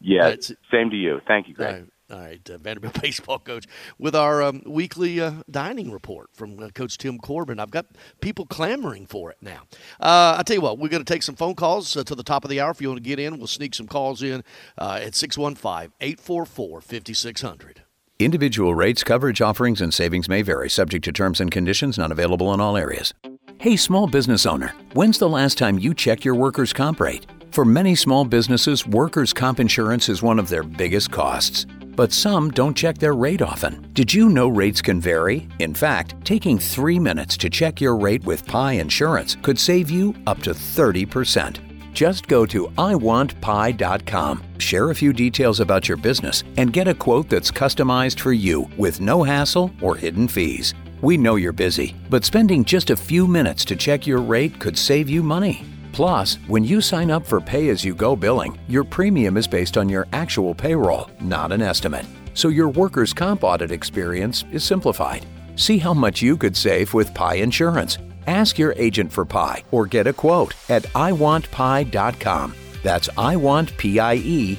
Yeah, same to you. Thank you, Greg. All right uh, Vanderbilt baseball coach with our um, weekly uh, dining report from uh, Coach Tim Corbin. I've got people clamoring for it now. Uh, I tell you what, we're going to take some phone calls uh, to the top of the hour. If you want to get in, we'll sneak some calls in uh, at 615 844 5600. Individual rates, coverage offerings, and savings may vary, subject to terms and conditions not available in all areas. Hey, small business owner, when's the last time you checked your workers' comp rate? For many small businesses, workers' comp insurance is one of their biggest costs. But some don't check their rate often. Did you know rates can vary? In fact, taking three minutes to check your rate with Pie Insurance could save you up to 30%. Just go to iwantpie.com, share a few details about your business, and get a quote that's customized for you with no hassle or hidden fees. We know you're busy, but spending just a few minutes to check your rate could save you money. Plus, when you sign up for pay as you go billing, your premium is based on your actual payroll, not an estimate. So your workers' comp audit experience is simplified. See how much you could save with Pie Insurance. Ask your agent for Pie or get a quote at iwantpie.com. That's iwantpie.com.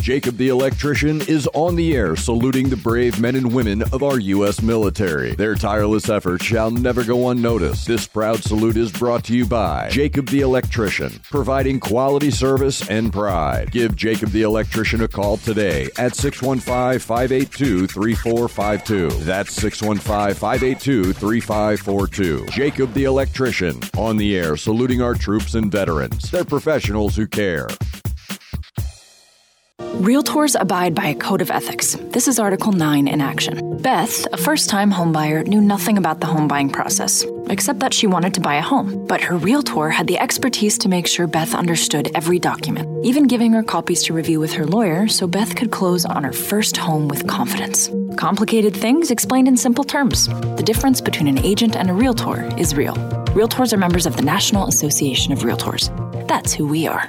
Jacob the Electrician is on the air saluting the brave men and women of our U.S. military. Their tireless efforts shall never go unnoticed. This proud salute is brought to you by Jacob the Electrician, providing quality service and pride. Give Jacob the Electrician a call today at 615 582 3452. That's 615 582 3542. Jacob the Electrician on the air saluting our troops and veterans. They're professionals who care. Realtors abide by a code of ethics. This is Article 9 in action. Beth, a first time homebuyer, knew nothing about the home buying process, except that she wanted to buy a home. But her realtor had the expertise to make sure Beth understood every document, even giving her copies to review with her lawyer so Beth could close on her first home with confidence. Complicated things explained in simple terms. The difference between an agent and a realtor is real. Realtors are members of the National Association of Realtors. That's who we are.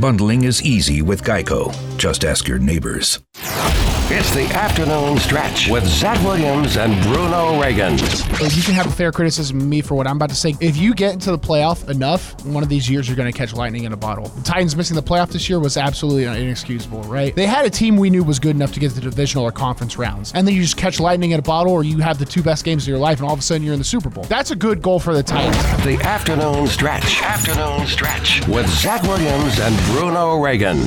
Bundling is easy with Geico. Just ask your neighbors. It's the afternoon stretch with Zach Williams and Bruno Reagan. You can have a fair criticism of me for what I'm about to say. If you get into the playoff enough, one of these years you're going to catch lightning in a bottle. The Titans missing the playoff this year was absolutely inexcusable, right? They had a team we knew was good enough to get to the divisional or conference rounds, and then you just catch lightning in a bottle, or you have the two best games of your life, and all of a sudden you're in the Super Bowl. That's a good goal for the Titans. The afternoon stretch. Afternoon stretch with Zach Williams and Bruno Reagan.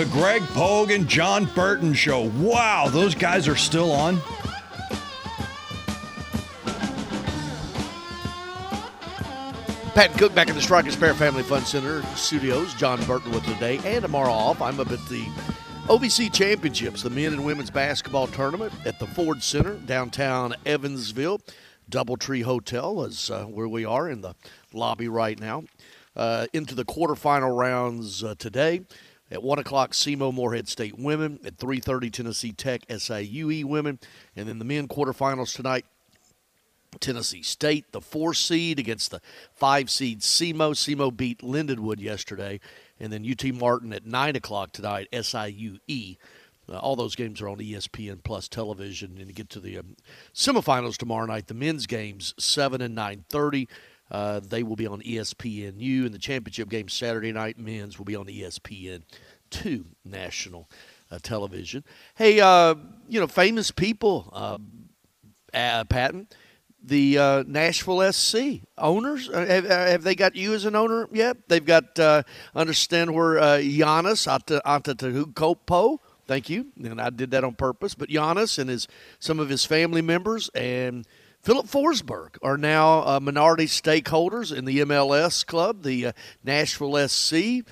The Greg Pogue and John Burton Show. Wow, those guys are still on. Pat Cook back in the Strike and Spare Family Fun Center studios. John Burton with today and tomorrow off. I'm up at the OVC Championships, the men and women's basketball tournament at the Ford Center, downtown Evansville. Doubletree Hotel is uh, where we are in the lobby right now. Uh, into the quarterfinal rounds uh, today. At 1 o'clock, SEMO Morehead State women. At 3.30, Tennessee Tech SIUE women. And then the men quarterfinals tonight, Tennessee State, the four seed against the five seed SEMO. SEMO beat Lindenwood yesterday. And then UT Martin at 9 o'clock tonight, SIUE. Uh, all those games are on ESPN Plus television. And you get to the um, semifinals tomorrow night. The men's games, 7 and 9.30. Uh, they will be on ESPNU, and the championship game Saturday night men's will be on ESPN two national uh, television. Hey, uh, you know, famous people, uh, uh, Patton, the uh, Nashville SC owners. uh, Have, have they got you as an owner yet? They've got uh, understand where uh, Giannis Antetokounmpo. Thank you, and I did that on purpose. But Giannis and his some of his family members and Filip Forsberg are now uh, minority stakeholders in the MLS club, the uh, Nashville SC,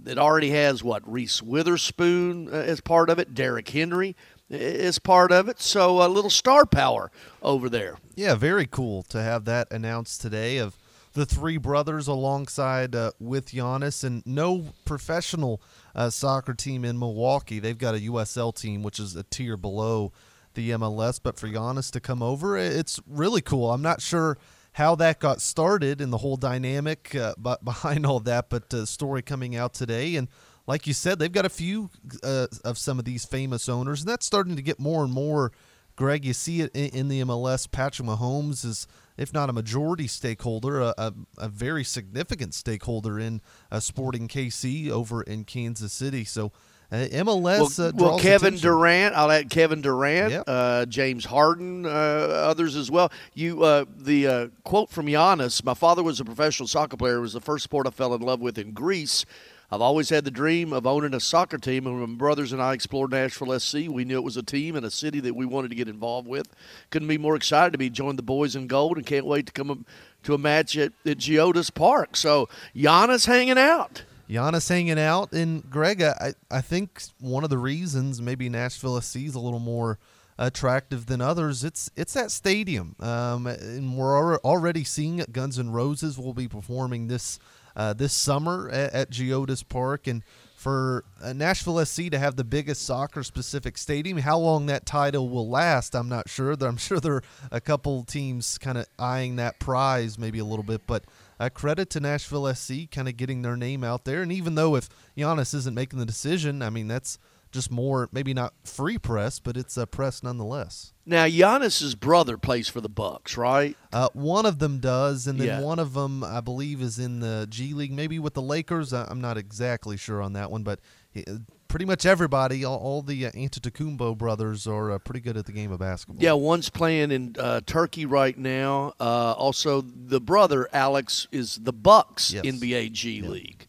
that already has what Reese Witherspoon uh, as part of it, Derrick Henry is part of it. So a little star power over there. Yeah, very cool to have that announced today of the three brothers alongside uh, with Giannis and no professional uh, soccer team in Milwaukee. They've got a USL team, which is a tier below the MLS. But for Giannis to come over, it's really cool. I'm not sure how that got started and the whole dynamic uh, behind all that. But uh, story coming out today, and like you said, they've got a few uh, of some of these famous owners, and that's starting to get more and more. Greg, you see it in, the MLS. Patrick Mahomes is, if not a majority stakeholder, a, a, a very significant stakeholder in uh, Sporting KC over in Kansas City. So MLS. Well, uh, well Kevin attention. Durant. I'll add Kevin Durant, Yep. uh, James Harden, uh, others as well. You, uh, the uh, quote from Giannis: "My father was a professional soccer player. It was the first sport I fell in love with in Greece." I've always had the dream of owning a soccer team, and when my brothers and I explored Nashville SC, we knew it was a team and a city that we wanted to get involved with. Couldn't be more excited to be joined the boys in gold, and can't wait to come to a match at, at Geodis Park. So Giannis hanging out. Giannis hanging out, and Greg, I, I think one of the reasons maybe Nashville SC is a little more attractive than others. It's it's that stadium, um, and we're already seeing it. Guns N' Roses will be performing this uh, this summer at, at Geodis Park, and for uh, Nashville SC to have the biggest soccer specific stadium, how long that title will last, I'm not sure. I'm sure there are a couple teams kind of eyeing that prize maybe a little bit, but uh, credit to Nashville SC kind of getting their name out there. And even though if Giannis isn't making the decision, I mean, that's just more, maybe not free press, but it's a press nonetheless. Now Giannis's brother plays for the Bucks, right? Uh, one of them does, and then Yeah. one of them, I believe, is in the G League, maybe with the Lakers. I- I'm not exactly sure on that one, but he, pretty much everybody, all, all the uh, Antetokounmpo brothers, are uh, pretty good at the game of basketball. Yeah, one's playing in uh, Turkey right now. Uh, also, the brother Alex is the Bucks Yes. NBA G League.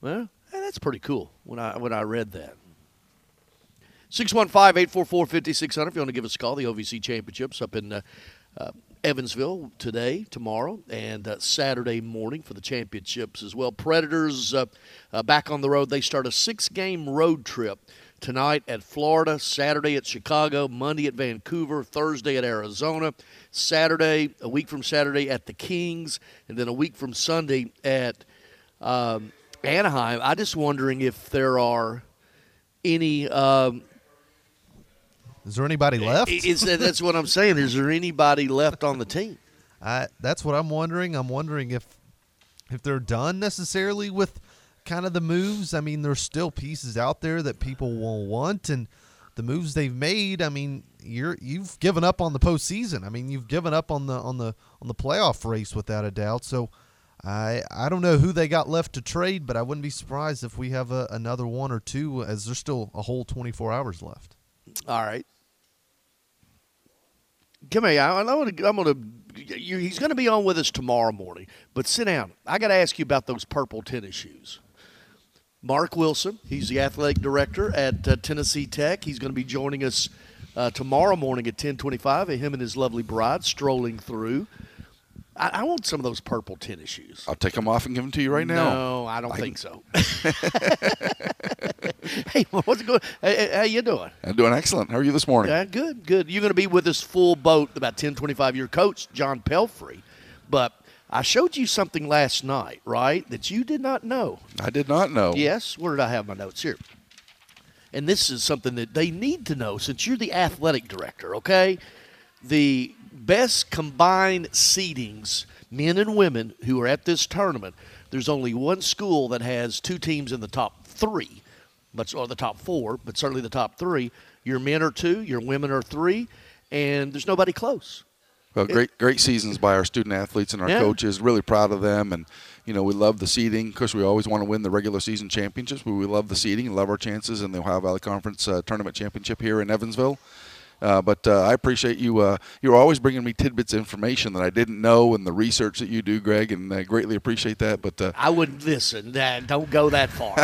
Well, eh, that's pretty cool. When I when I read that. 615-844-5600 if you want to give us a call. The OVC Championships up in uh, uh, Evansville today, tomorrow, and uh, Saturday morning for the championships as well. Predators uh, uh, back on the road. They start a six-game road trip tonight at Florida, Saturday at Chicago, Monday at Vancouver, Thursday at Arizona, Saturday, a week from Saturday at the Kings, and then a week from Sunday at um, Anaheim. I'm just wondering if there are any. Um, Is there anybody left? is that, that's what I'm saying. Is there anybody left on the team? I that's what I'm wondering. I'm wondering if if they're done necessarily with kind of the moves. I mean, there's still pieces out there that people will want, and the moves they've made. I mean, you're you've given up on the postseason. I mean, you've given up on the on the on the playoff race without a doubt. So. I I don't know who they got left to trade, but I wouldn't be surprised if we have a, another one or two, as there's still a whole 24 hours left. All right. Come here. I, I wanna, I'm going to. He's going to be on with us tomorrow morning. But sit down. I got to ask you about those purple tennis shoes. Mark Wilson, he's the athletic director at uh, Tennessee Tech. He's going to be joining us uh, tomorrow morning at 10:25. Him and his lovely bride strolling through. I, I want some of those purple tennis shoes. I'll take them off and give them to you right now. No, I don't I- think so. hey, what's going? Hey, hey, how you doing? I'm doing excellent. How are you this morning? Yeah, good, good. You're going to be with us full boat, about 10, 25 year coach, John Pelphrey. But I showed you something last night, right, that you did not know. I did not know. Yes, where did I have my notes here? And this is something that they need to know since you're the athletic director, okay? The best combined seedings, men and women who are at this tournament, there's only one school that has two teams in the top three, but or the top four, but certainly the top three. Your men are two, your women are three, and there's nobody close. Well, great, great seasons by our student athletes and our Yeah. coaches. Really proud of them, and you know we love the seeding. Of course, we always want to win the regular season championships, but we love the seeding and love our chances in the Ohio Valley Conference uh, tournament championship here in Evansville. Uh, but uh, I appreciate you. Uh, you're always bringing me tidbits of information that I didn't know, and the research that you do, Greg, and I greatly appreciate that. But uh, I wouldn't listen. That don't go that far.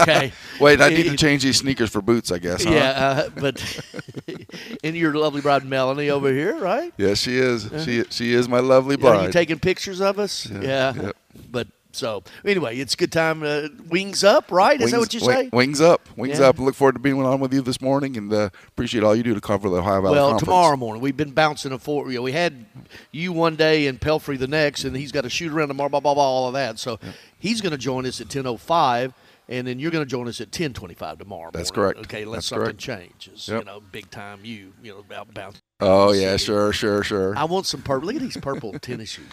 okay. wait, I need to change these sneakers for boots, I guess. Huh? Yeah, uh, but and your lovely bride Melanie over here, right? Yes, she is. Uh-huh. She she is my lovely Are bride. you taking pictures of us? Yeah, Yeah. yep. But So anyway, it's a good time. Uh, wings up, right? Is that what you say? Wings up, wings Yeah. up. Look forward to being on with you this morning, and uh, appreciate all you do to cover the Ohio Valley Well, Conference. tomorrow morning we've been bouncing a four. You know, we had you one day and Pelphrey the next, and he's got to shoot around tomorrow, blah blah blah, all of that. So he's going to join us at ten oh five, and then you're going to join us at ten twenty five tomorrow. That's morning, correct. Okay, unless That's something correct. changes. Yep. You know, big time you. You know about bounce. Oh yeah, sure, sure, sure. I want some purple. Look at these purple tennis shoes.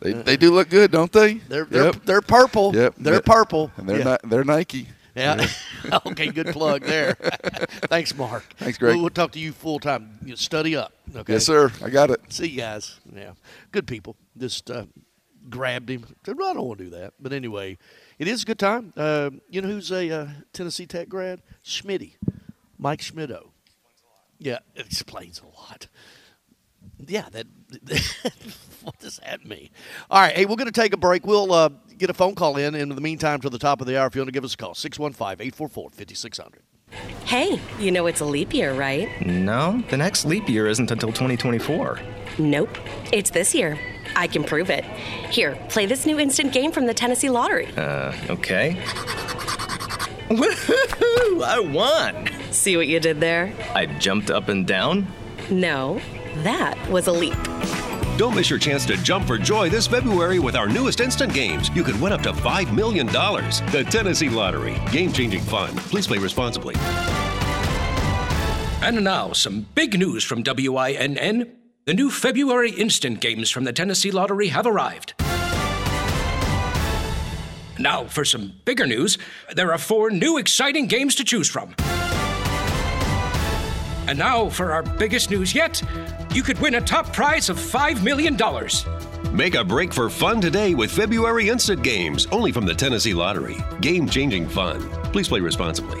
They, they do look good, don't they? They're they're, Yep. they're purple. Yep. They're purple. And they're Yeah. not. They're Nike. Yeah. okay, good plug there. Thanks, Mark. Thanks, Greg. We'll, we'll talk to you full time. You study up. Okay. Yes, sir. I got it. See you guys. Yeah. Good people. Just uh, grabbed him. I don't want to do that. But anyway, it is a good time. Uh, you know who's a uh, Tennessee Tech grad? Schmitty. Mike Schmitto. Yeah, it explains a lot. Yeah, that. what does that mean? All right, hey, we're going to take a break. We'll uh, get a phone call in. In the meantime, to the top of the hour, if you want to give us a call, 615 844 5600. Hey, you know it's a leap year, right? No, the next leap year isn't until 2024. Nope. It's this year. I can prove it. Here, play this new instant game from the Tennessee Lottery. Uh, okay. Woohoo! I won! See what you did there? I jumped up and down. No, that was a leap. Don't miss your chance to jump for joy this February with our newest instant games. You could win up to $5 million. The Tennessee Lottery. Game changing fun. Please play responsibly. And now, some big news from WINN. The new February instant games from the Tennessee Lottery have arrived. Now, for some bigger news, there are four new exciting games to choose from. And now, for our biggest news yet, you could win a top prize of $5 million. Make a break for fun today with February instant games, only from the Tennessee Lottery. Game changing fun. Please play responsibly.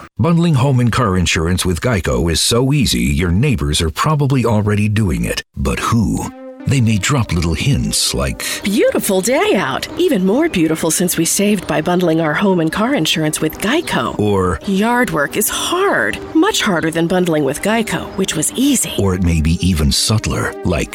Bundling home and car insurance with Geico is so easy, your neighbors are probably already doing it. But who? They may drop little hints like, Beautiful day out. Even more beautiful since we saved by bundling our home and car insurance with Geico. or, Yard work is hard, much harder than bundling with Geico, which was easy. or it may be even subtler, like,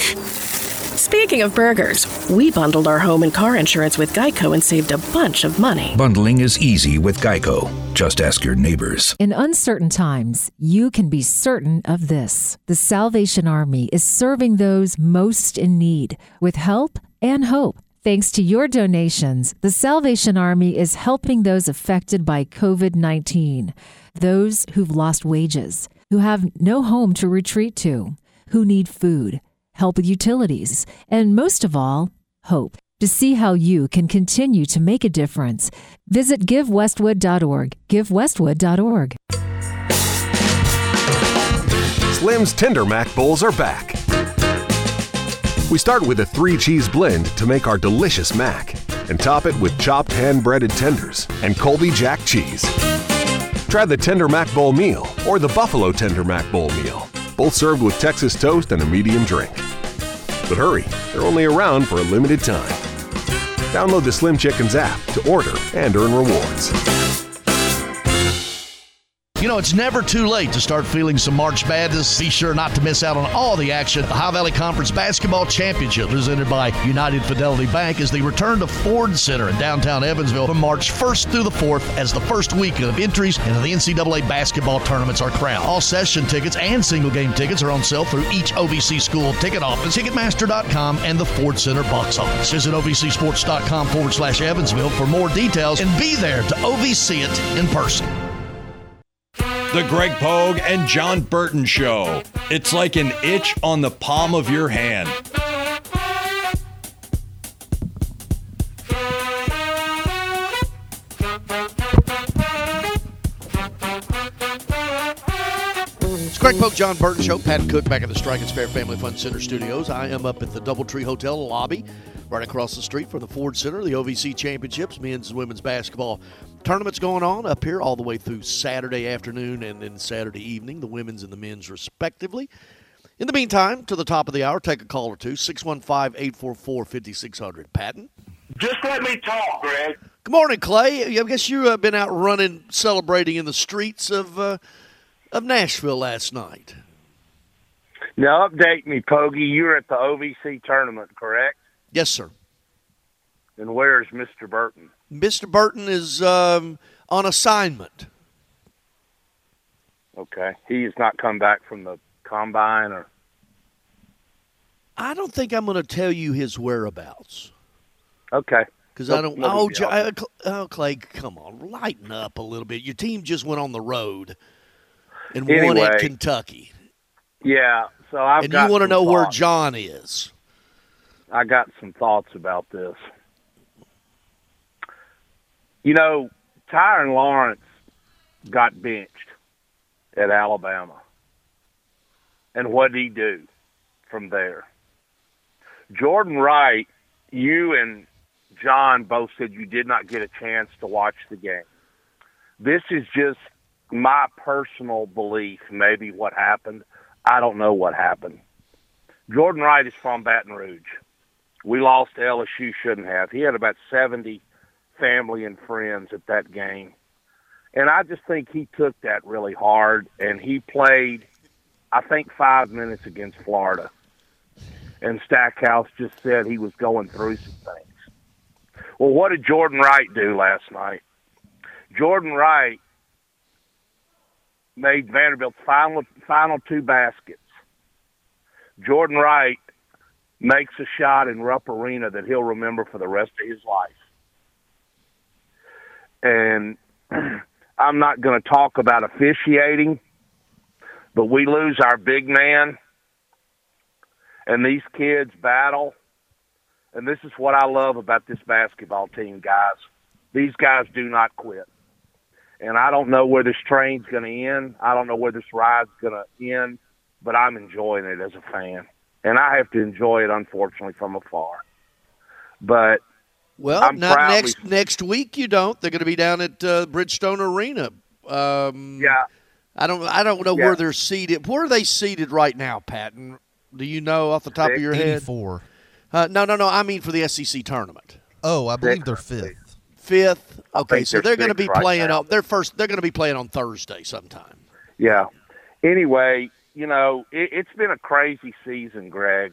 Speaking of burgers, we bundled our home and car insurance with Geico and saved a bunch of money. bundling is easy with Geico. Just ask your neighbors. In uncertain times, you can be certain of this. The Salvation Army is serving those most in need with help and hope. Thanks to your donations, the Salvation Army is helping those affected by COVID 19, those who've lost wages, who have no home to retreat to, who need food, help with utilities, and most of all, hope. To see how you can continue to make a difference, visit givewestwood.org. Givewestwood.org. Slim's Tender Mac Bowls are back. We start with a three cheese blend to make our delicious mac and top it with chopped hand breaded tenders and Colby Jack cheese. Try the Tender Mac Bowl meal or the Buffalo Tender Mac Bowl meal, both served with Texas toast and a medium drink. But hurry, they're only around for a limited time. Download the Slim Chickens app to order and earn rewards. You know, it's never too late to start feeling some March Madness. Be sure not to miss out on all the action. The Ohio Valley Conference Basketball Championship, presented by United Fidelity Bank, is the return to Ford Center in downtown Evansville from March 1st through the 4th as the first weekend of entries into the NCAA basketball tournaments are crowned. All session tickets and single game tickets are on sale through each OVC school ticket office, Ticketmaster.com, and the Ford Center box office. Visit OVCSports.com forward slash Evansville for more details and be there to OVC it in person. The Greg Pogue and John Burton Show. It's like an itch on the palm of your hand. It's Greg Pogue, John Burton Show. Pat Cook back at the Strike and Spare Family Fun Center studios. I am up at the Doubletree Hotel lobby right across the street from the Ford Center, the OVC Championships, men's and women's basketball tournaments going on up here all the way through Saturday afternoon and then Saturday evening, the women's and the men's respectively. In the meantime, to the top of the hour, take a call or two, 615 844 5600. Patton? Just let me talk, Greg. Good morning, Clay. I guess you've uh, been out running, celebrating in the streets of uh, of Nashville last night. Now, update me, Pogie. You were at the OVC tournament, correct? Yes, sir. And where's Mr. Burton? Mr. Burton is um, on assignment. Okay. He has not come back from the combine or. I don't think I'm going to tell you his whereabouts. Okay. Because I don't. Oh, J- oh, Clay, come on, lighten up a little bit. Your team just went on the road and won at Anyway, Kentucky, Yeah. So I've and you want to know where. John is. I got some thoughts about this. You know, Tyrin Lawrence got benched at Alabama. And what did he do from there? Jordan Wright, you and John both said you did not get a chance to watch the game. This is just my personal belief, maybe what happened. I don't know what happened. Jordan Wright is from Baton Rouge. We lost LSU, shouldn't have. He had about 70 family and friends at that game. And I just think he took that really hard, and he played, I think, five minutes against Florida. And Stackhouse just said he was going through some things. Well, what did Jordan Wright do last night? Jordan Wright made Vanderbilt's final final two baskets. Jordan Wright makes a shot in Rupp Arena that he'll remember for the rest of his life. And I'm not going to talk about officiating, but we lose our big man, and these kids battle. And this is what I love about this basketball team, guys. These guys do not quit. And I don't know where this train's going to end. I don't know where this ride's going to end, but I'm enjoying it as a fan. And I have to enjoy it, unfortunately, from afar. But Well, I'm not proudly- next next week. You don't. They're going to be down at uh, Bridgestone Arena. Um, yeah. I don't. I don't know Yeah. where they're seated. Where are they seated right now, Patton? Do you know off the top of your head? 84. Uh, no, no, no. I mean for the SEC tournament. Oh, I believe they're fifth. Fifth. Okay, so they're they're going to be right playing now. on. They're first. They're going to be playing on Thursday sometime. Yeah. Anyway, you know, it, it's been a crazy season, Greg.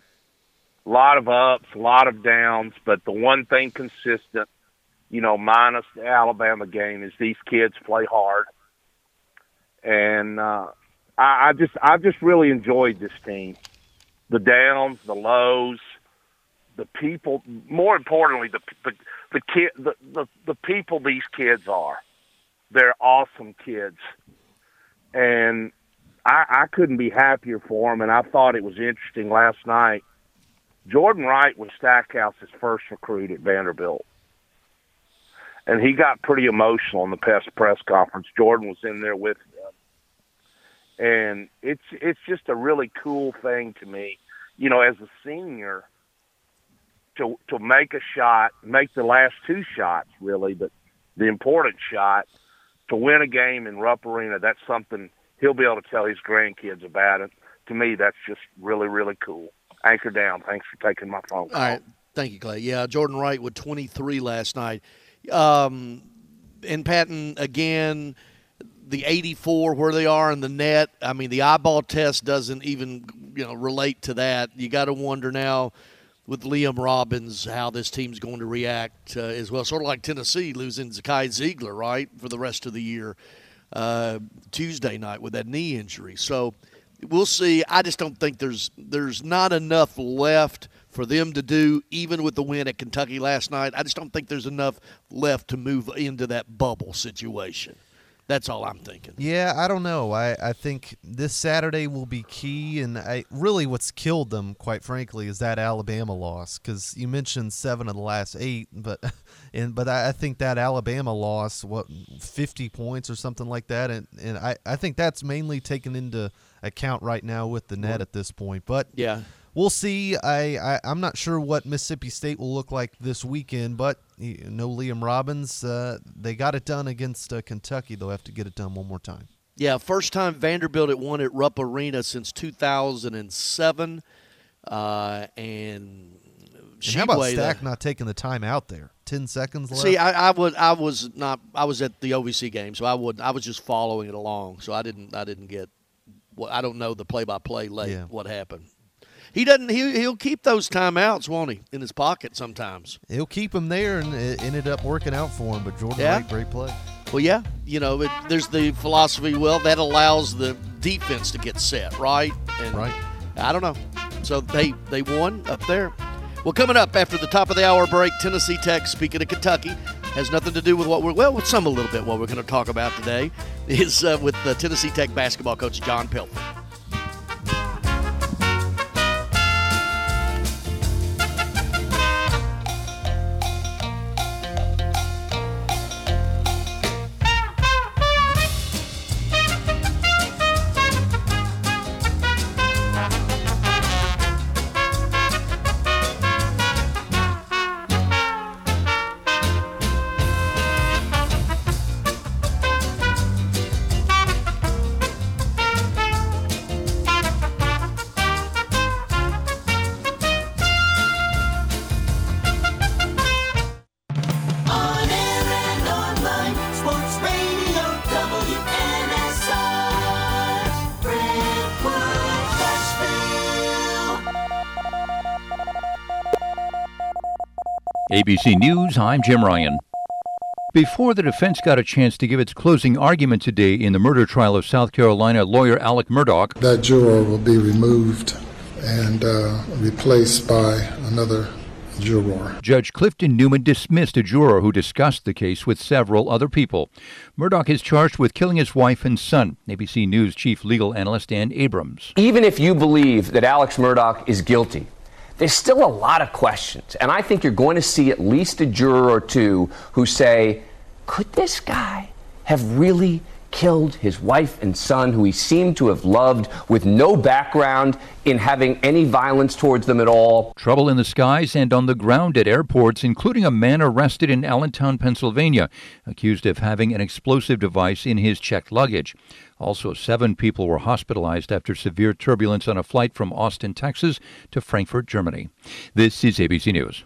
A lot of ups, a lot of downs, but the one thing consistent, you know, minus the Alabama game, is these kids play hard, and uh, I, I just, I just really enjoyed this team. The downs, the lows, the people. More importantly, the the the kid, the, the the people these kids are. They're awesome kids and I, I couldn't be happier for them. And I thought it was interesting last night. Jordan Wright was Stackhouse's first recruit at Vanderbilt, and he got pretty emotional in the press press conference. Jordan was in there with him, and it's it's just a really cool thing to me. You know, as a senior, to to make a shot, make the last two shots really, but the important shot to win a game in Rupp Arena, that's something he'll be able to tell his grandkids about it. To me, that's just really, really cool. Anchor down. Thanks for taking my phone call. All right. Thank you, Clay. Yeah, Jordan Wright with 23 last night. Um, and Patton, again, the 84 where they are in the net. I mean, the eyeball test doesn't even, you know, relate to that. You got to wonder now with Liam Robbins how this team's going to react uh, as well. Sort of like Tennessee losing Zakai Zeigler, right, for the rest of the year uh, Tuesday night with that knee injury. So we'll see. I just don't think there's there's not enough left for them to do, even with the win at Kentucky last night. I just don't think there's enough left to move into that bubble situation. That's all I'm thinking. Yeah, I don't know. I, I think this Saturday will be key, and I really what's killed them, quite frankly, is that Alabama loss. Because you mentioned seven of the last eight, but and but I, I think that Alabama loss, what fifty points or something like that, and and I, I think that's mainly taken into account right now with the net at this point. But Yeah. we'll see. I, I I'm not sure what Mississippi State will look like this weekend, but know Liam Robbins. Uh, they got it done against uh, Kentucky. They'll have to get it done one more time. Yeah, first time Vanderbilt had won at Rupp Arena since 2007, uh, and. And how about Stack not taking the time out there? Ten seconds left. See, I, I would, I was not, I was at the OVC game, so I would, I was just following it along, so I didn't, I didn't get, what I don't know the play-by-play late Yeah. what happened. He doesn't, he, he'll keep those timeouts, won't he, in his pocket sometimes. He'll keep them there, and it ended up working out for him. But Jordan Yeah. Wright, great play. Well, yeah, you know, it, there's the philosophy. Well, that allows the defense to get set, right? And Right. I don't know. So they they won up there. Well, coming up after the top of the hour break, Tennessee Tech. Speaking of Kentucky, has nothing to do with what we're well, with some a little bit. What we're going to talk about today is uh, with the Tennessee Tech basketball coach John Pelphrey. ABC News, I'm Jim Ryan. Before the defense got a chance to give its closing argument today in the murder trial of South Carolina lawyer Alex Murdaugh, That juror will be removed and uh, replaced by another juror. Judge Clifton Newman dismissed a juror who discussed the case with several other people. Murdaugh is charged with killing his wife and son. ABC News chief legal analyst Dan Abrams. Even if you believe that Alex Murdaugh is guilty, there's still a lot of questions. And I think you're going to see at least a juror or two who say, could this guy have really killed his wife and son, who he seemed to have loved, with no background in having any violence towards them at all? Trouble in the skies and on the ground at airports, including a man arrested in Allentown, Pennsylvania, accused of having an explosive device in his checked luggage. Also, seven people were hospitalized after severe turbulence on a flight from Austin, Texas to Frankfurt, Germany. This is ABC News.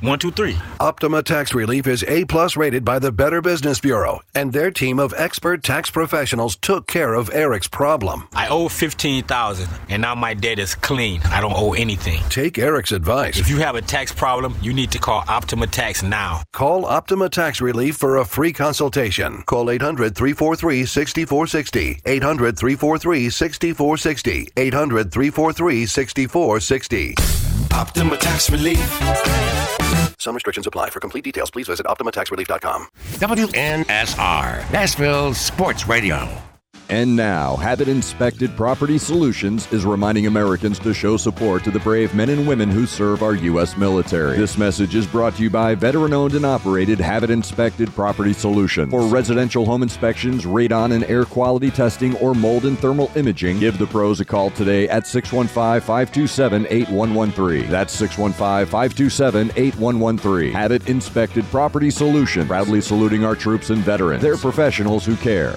one, two, three. Optima Tax Relief is A plus rated by the Better Business Bureau, and their team of expert tax professionals took care of Eric's problem. I owe fifteen thousand, and now my debt is clean. I don't owe anything. Take Eric's advice. If you have a tax problem, you need to call Optima Tax now. Call Optima Tax Relief for a free consultation. Call 800 343 6460. 800 343 6460. 800 343 6460. Optima Tax Relief. Some restrictions apply. For complete details, please visit OptimaTaxRelief.com. WNSR, Nashville Sports Radio. And now, Habit Inspected Property Solutions is reminding Americans to show support to the brave men and women who serve our U.S. military. This message is brought to you by veteran owned and operated Habit Inspected Property Solutions. For residential home inspections, radon and air quality testing, or mold and thermal imaging, give the pros a call today at 615 527 8113. That's 615 527 8113. Habit Inspected Property Solutions, proudly saluting our troops and veterans. They're professionals who care.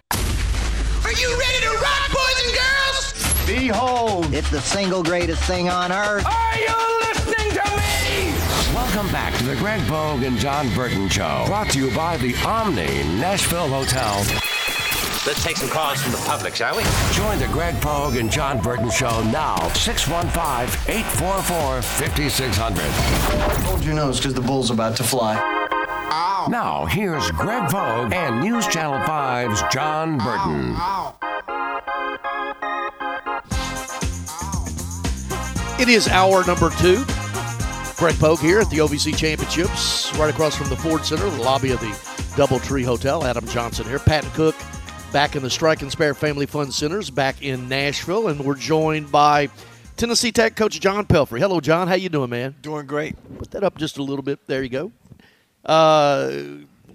Are you ready to rock, boys and girls? Behold, it's the single greatest thing on earth. Are you listening to me? Welcome back to the Greg Pogue and John Burton Show. Brought to you by the Omni Nashville Hotel. Let's take some calls from the public, shall we? Join the Greg Pogue and John Burton Show now. 615 844 5600. Hold your nose because the bull's about to fly. Now, here's Greg Pogue and News Channel 5's John Burton. It is hour number two. Greg Pogue here at the OVC Championships, right across from the Ford Center, the lobby of the Doubletree Hotel. Adam Johnson here. Patton Cook back in the Strike and Spare Family Fun Centers back in Nashville, and we're joined by Tennessee Tech coach John Pelphrey. Hello, John. How you doing, man? Doing great. Put that up just a little bit. There you go. Uh,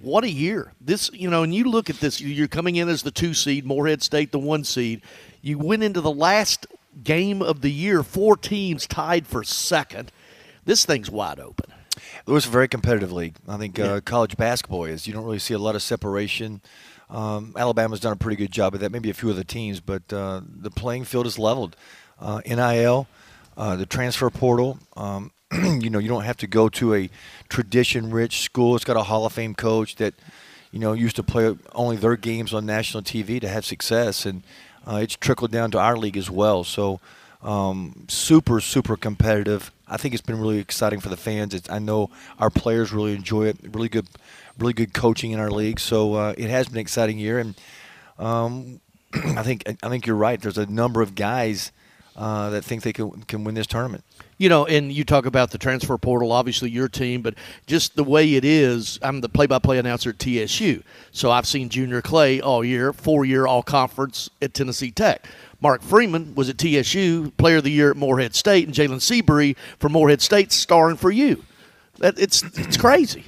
what a year! This, you know, and you look at this. You're coming in as the two seed, Morehead State the one seed. You went into the last game of the year, four teams tied for second. This thing's wide open. It was a very competitive league. I think uh, college basketball is. You don't really see a lot of separation. Um, Alabama's done a pretty good job of that. Maybe a few other teams, but uh, the playing field is leveled. Uh, NIL, uh, the transfer portal. Um, you know, you don't have to go to a tradition-rich school. It's got a Hall of Fame coach that, you know, used to play only their games on national TV to have success, and uh, it's trickled down to our league as well. So, um, super, super competitive. I think it's been really exciting for the fans. It's, I know our players really enjoy it. Really good, really good coaching in our league. So uh, it has been an exciting year, and um, I think I think you're right. There's a number of guys uh, that think they can can win this tournament. You know, and you talk about the transfer portal, obviously your team, but just the way it is, I'm the play by play announcer at TSU. So I've seen Junior Clay all year, four year all conference at Tennessee Tech. Mark Freeman was at TSU, player of the year at Morehead State, and Jalen Seabury from Morehead State starring for you. That it's it's crazy.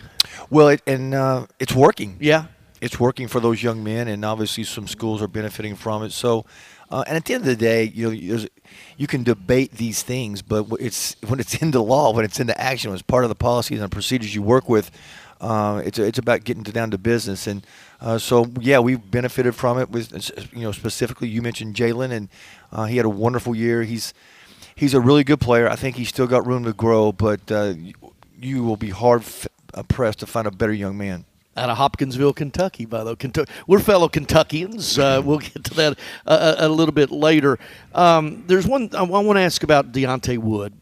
Well, it, and uh, it's working. Yeah, it's working for those young men, and obviously some schools are benefiting from it. So, uh, and at the end of the day, you know, you can debate these things, but it's when it's into law, when it's into action, when it's part of the policies and procedures you work with. Uh, it's it's about getting to down to business, and uh, so yeah, we've benefited from it. With you know specifically, you mentioned Jalen, and uh, he had a wonderful year. He's he's a really good player. I think he's still got room to grow, but uh, you will be hard f- pressed to find a better young man out of Hopkinsville, Kentucky. By the way, Kentucky, we're fellow Kentuckians. Uh, we'll get to that a, a little bit later. Um, there's one I want to ask about Deontay Wood.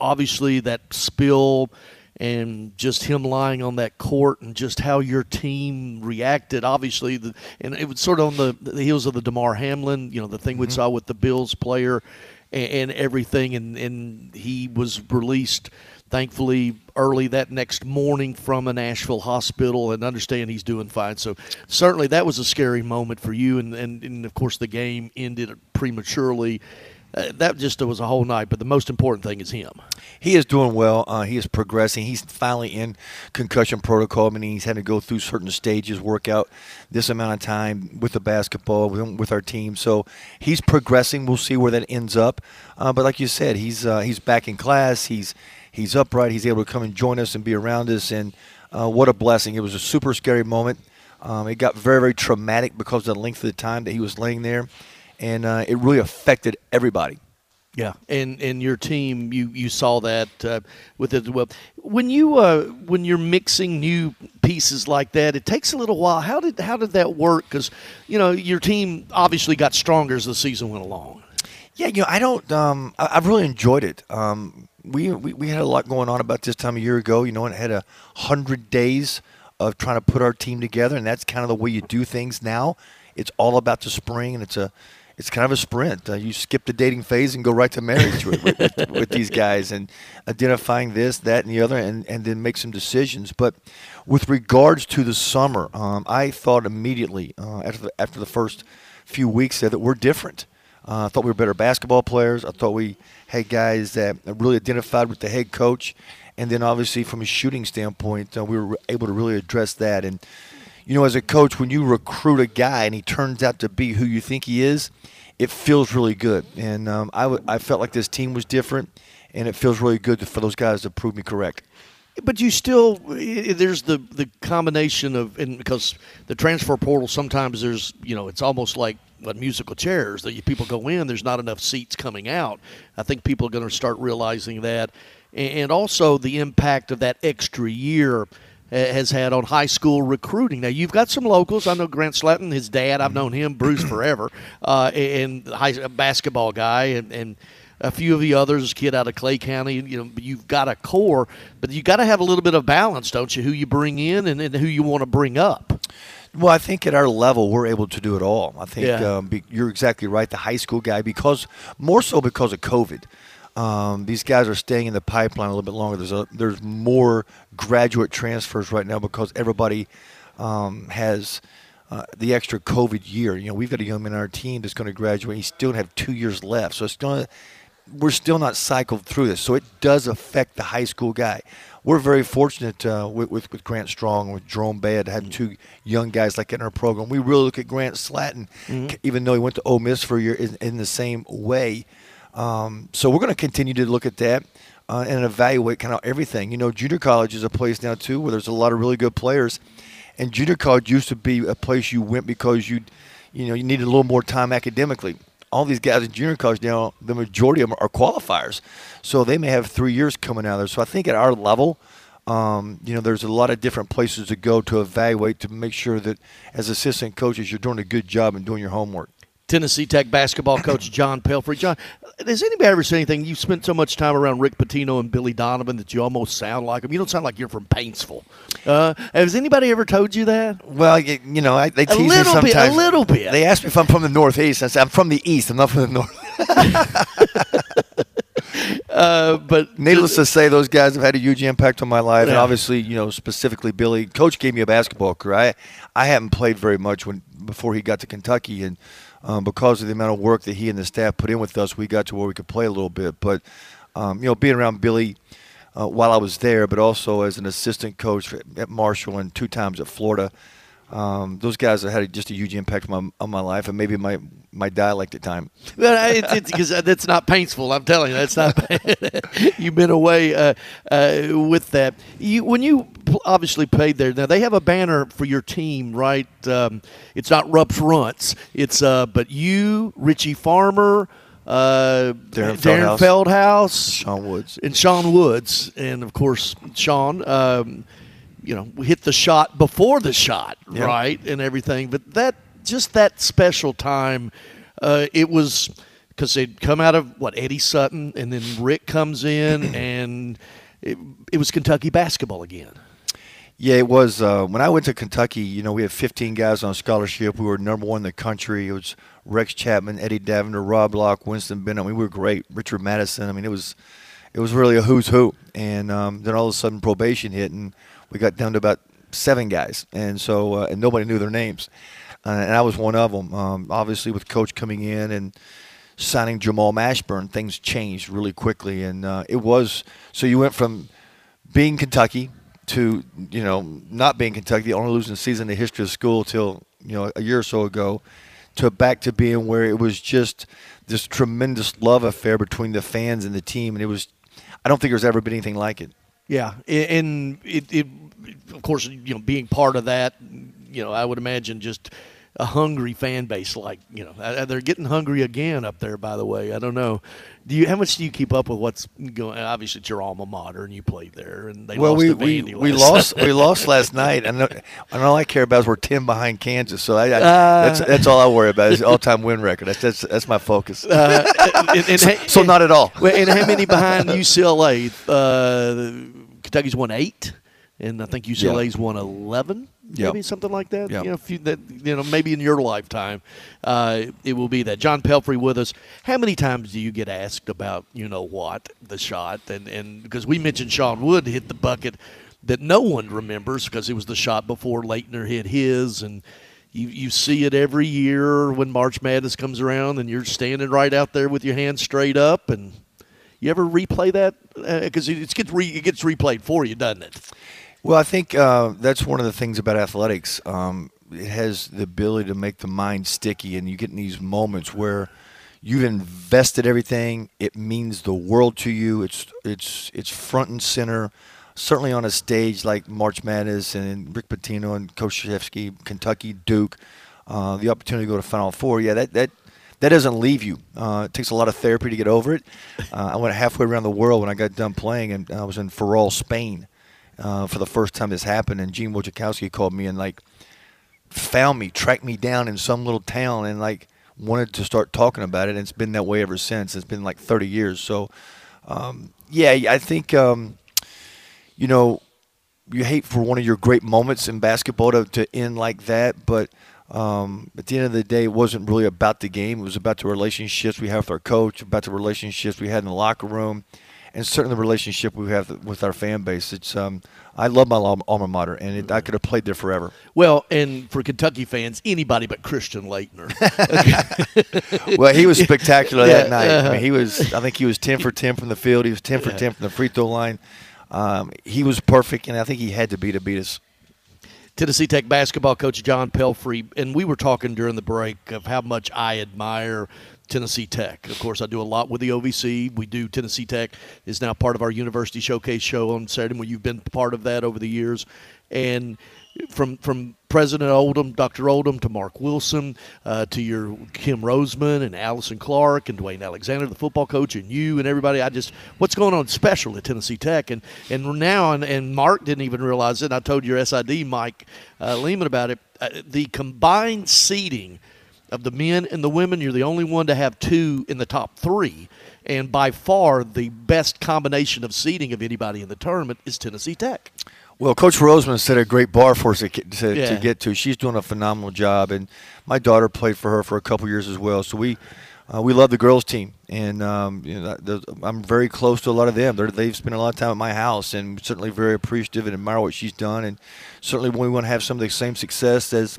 Obviously, that spill and just him lying on that court and just how your team reacted. Obviously, the, and it was sort of on the, the heels of the Damar Hamlin, you know, the thing mm-hmm. we saw with the Bills player and, and everything, and, and he was released thankfully early that next morning from a Nashville hospital and understand he's doing fine. So certainly that was a scary moment for you, and and, and of course the game ended prematurely. Uh, that just was a whole night, but the most important thing is him. He is doing well. Uh, he is progressing. He's finally in concussion protocol, meaning he's had to go through certain stages, work out this amount of time with the basketball, with, with our team. So he's progressing. We'll see where that ends up. Uh, but like you said, he's uh, he's back in class. He's he's upright. He's able to come and join us and be around us. And uh, what a blessing! It was a super scary moment. Um, it got very, very traumatic because of the length of the time that he was laying there, and uh, it really affected everybody. Yeah, and and your team, you you saw that uh, with it as well. When you uh, when you're mixing new pieces like that, it takes a little while. How did how did that work? Because you know your team obviously got stronger as the season went along. Yeah, you know, I don't. Um, I, I've really enjoyed it. Um, we, we we had a lot going on about this time a year ago. You know, and had a hundred days of trying to put our team together, and that's kind of the way you do things now. It's all about the spring, and it's a it's kind of a sprint. Uh, you skip the dating phase and go right to marriage with, with, with, these guys and identifying this, that, and the other, and, and then make some decisions. But with regards to the summer, um, I thought immediately uh, after the, after the first few weeks there that we're different. Uh, I thought we were better basketball players. I thought we had guys that really identified with the head coach, and then obviously from a shooting standpoint, uh, we were able to really address that. And you know, as a coach, when you recruit a guy and he turns out to be who you think he is, it feels really good. And um, I, w- I felt like this team was different, and it feels really good for those guys to prove me correct. But you still, there's the the combination of, and because the transfer portal sometimes there's, you know, it's almost like what musical chairs that you, people go in, there's not enough seats coming out. I think people are going to start realizing that, and also the impact of that extra year has had on high school recruiting. Now you've got some locals. I know Grant Slatton, his dad. I've known him, Bruce, forever, uh, and high a basketball guy, and, and a few of the others, kid out of Clay County. You know, you've got a core, but you got to have a little bit of balance, don't you? Who you bring in and, and who you want to bring up. Well, I think at our level, we're able to do it all. I think Yeah. um, be, you're exactly right. The high school guy, because more so because of COVID. Um, these guys are staying in the pipeline a little bit longer. There's a, there's more graduate transfers right now because everybody um, has uh, the extra COVID year. You know, we've got a young man on our team that's going to graduate. He's still have two years left, so it's going to. We're still not cycled through this, so it does affect the high school guy. We're very fortunate uh, with, with with Grant Strong, with Jerome Baird, having two young guys like that in our program. We really look at Grant Slatton, Mhm. even though he went to Ole Miss for a year, in, in the same way. Um, so we're going to continue to look at that uh, and evaluate kind of everything. You know, junior college is a place now too where there's a lot of really good players, and junior college used to be a place you went because you, you know, you needed a little more time academically. All these guys in junior college now, the majority of them are qualifiers, so they may have three years coming out of there. So I think at our level. Um, you know, there's a lot of different places to go to evaluate to make sure that as assistant coaches, you're doing a good job and doing your homework. Tennessee Tech basketball coach John Pelphrey. John, has anybody ever said anything? You spent so much time around Rick Pitino and Billy Donovan that you almost sound like them. You don't sound like you're from Paintsville. Uh, has anybody ever told you that? Well, you, you know, I, they tease me little bit, a little bit. They ask me if I'm from the Northeast. I say I'm from the East. I'm not from the North. uh, but needless to say, those guys have had a huge impact on my life, and obviously, you know, specifically Billy. Coach gave me a basketball career. I, I hadn't played very much when before he got to Kentucky, and um, because of the amount of work that he and the staff put in with us, we got to where we could play a little bit. But um, you know, being around Billy. Uh, while I was there, but also as an assistant coach at Marshall and two times at Florida, um, those guys have had just a huge impact on my, on my life and maybe my, my dialect at time. Well, it's it's because that's not painful. I'm telling you, that's not. You've been away uh, uh, with that. You when you obviously played there. Now they have a banner for your team, right? Um, it's not Rupp's Runts. It's uh, but you, Richie Farmer. Uh, Darren Deron Feldhaus. Feldhaus, Sean Woods, and Sean Woods, and of course Sean. Um, you know, we hit the shot before the shot, Yeah. right, and everything. But that just that special time, uh, it was because they'd come out of what Eddie Sutton, and then Rick comes in, and it, it was Kentucky basketball again. Yeah, it was. Uh, when I went to Kentucky, you know, we had 15 guys on scholarship. We were number one in the country. It was Rex Chapman, Eddie Davender, Rob Lock, Winston Bennett. I mean, we were great. Richard Madison. I mean, it was, it was really a who's who. And um, then all of a sudden, probation hit, and we got down to about seven guys, and so uh, and nobody knew their names, uh, and I was one of them. Um, obviously, with coach coming in and signing Jamal Mashburn, things changed really quickly, and uh, it was so you went from being Kentucky to you know not being Kentucky, only losing season in the history of school till you know a year or so ago, to back to being where it was just this tremendous love affair between the fans and the team, and it was I don't think there's ever been anything like it. Yeah, and it, it, of course, you know, being part of that, you know, I would imagine just a hungry fan base like you know they're getting hungry again up there. By the way, I don't know. Do you how much do you keep up with what's going? Obviously, it's your alma mater, and you played there, and they well, lost we we, we lost we lost last night, and, and all I care about is we're ten behind Kansas. So I, I, Uh, that's that's all I worry about is all time win record. That's that's, that's my focus. Uh, and- and- so, so not at all. And how many behind UCLA? Uh, Kentucky's won eight, and I think UCLA's won eleven, Yep. maybe something like that. Yep. You know, you, that you know, maybe in your lifetime, uh, it will be that. John Pelphrey with us. How many times do you get asked about you know what the shot and and because we mentioned Sean Wood hit the bucket that no one remembers because it was the shot before Laettner hit his and. You, you see it every year when March Madness comes around, and you're standing right out there with your hands straight up. And you ever replay that? Because it gets re, it gets replayed for you, doesn't it? Well, I think uh, that's one of the things about athletics. Um, it has the ability to make the mind sticky, and you get in these moments where you've invested everything. It means the world to you. It's it's it's front and center. Certainly on a stage like March Madness and Rick Pitino and Krzyzewski, Kentucky, Duke, uh, the opportunity to go to Final Four. Yeah, that that that doesn't leave you. Uh, it takes a lot of therapy to get over it. Uh, I went halfway around the world when I got done playing, and I was in Ferrol, Spain, uh, for the first time this happened. And Gene Wojciechowski called me and like found me, tracked me down in some little town, and like wanted to start talking about it. And it's been that way ever since. It's been like 30 years. So, um, yeah, I think um, you know you hate for one of your great moments in basketball to, to end like that, but um, at the end of the day, it wasn't really about the game. It was about the relationships we have with our coach, about the relationships we had in the locker room, and certainly the relationship we have with our fan base. It's um, I love my alma mater, and it, I could have played there forever. Well, and for Kentucky fans, anybody but Christian Laettner. well, he was spectacular Yeah, that night. I uh-huh. mean, he was. I think he was ten for ten from the field. He was ten for Yeah. ten from the free throw line. Um, he was perfect, and I think he had to be to beat us. Tennessee Tech basketball coach John Pelphrey, and we were talking during the break of how much I admire Tennessee Tech. Of course, I do a lot with the OVC. We do Tennessee Tech is now part of our University Showcase show on Saturday. Where you've been part of that over the years, and from from President Oldham, Dr. Oldham, to Mark Wilson, uh, to your Kim Rosamond and Allison Clark and Dwayne Alexander, the football coach, and you and everybody. I just what's going on special at Tennessee Tech, and and now and, and Mark didn't even realize it. I told your SID Mike uh, Lehman about it. Uh, the combined seating of the men and the women, you're the only one to have two in the top three. And by far, the best combination of seating of anybody in the tournament is Tennessee Tech. Well, Coach Rosamond set a great bar for us to, get- to, Yeah. to get to. She's doing a phenomenal job, and my daughter played for her for a couple years as well. So we uh, we love the girls team, and um, you know, I'm very close to a lot of them. They're, they've spent a lot of time at my house, and certainly very appreciative and admire what she's done, and certainly we want to have some of the same success as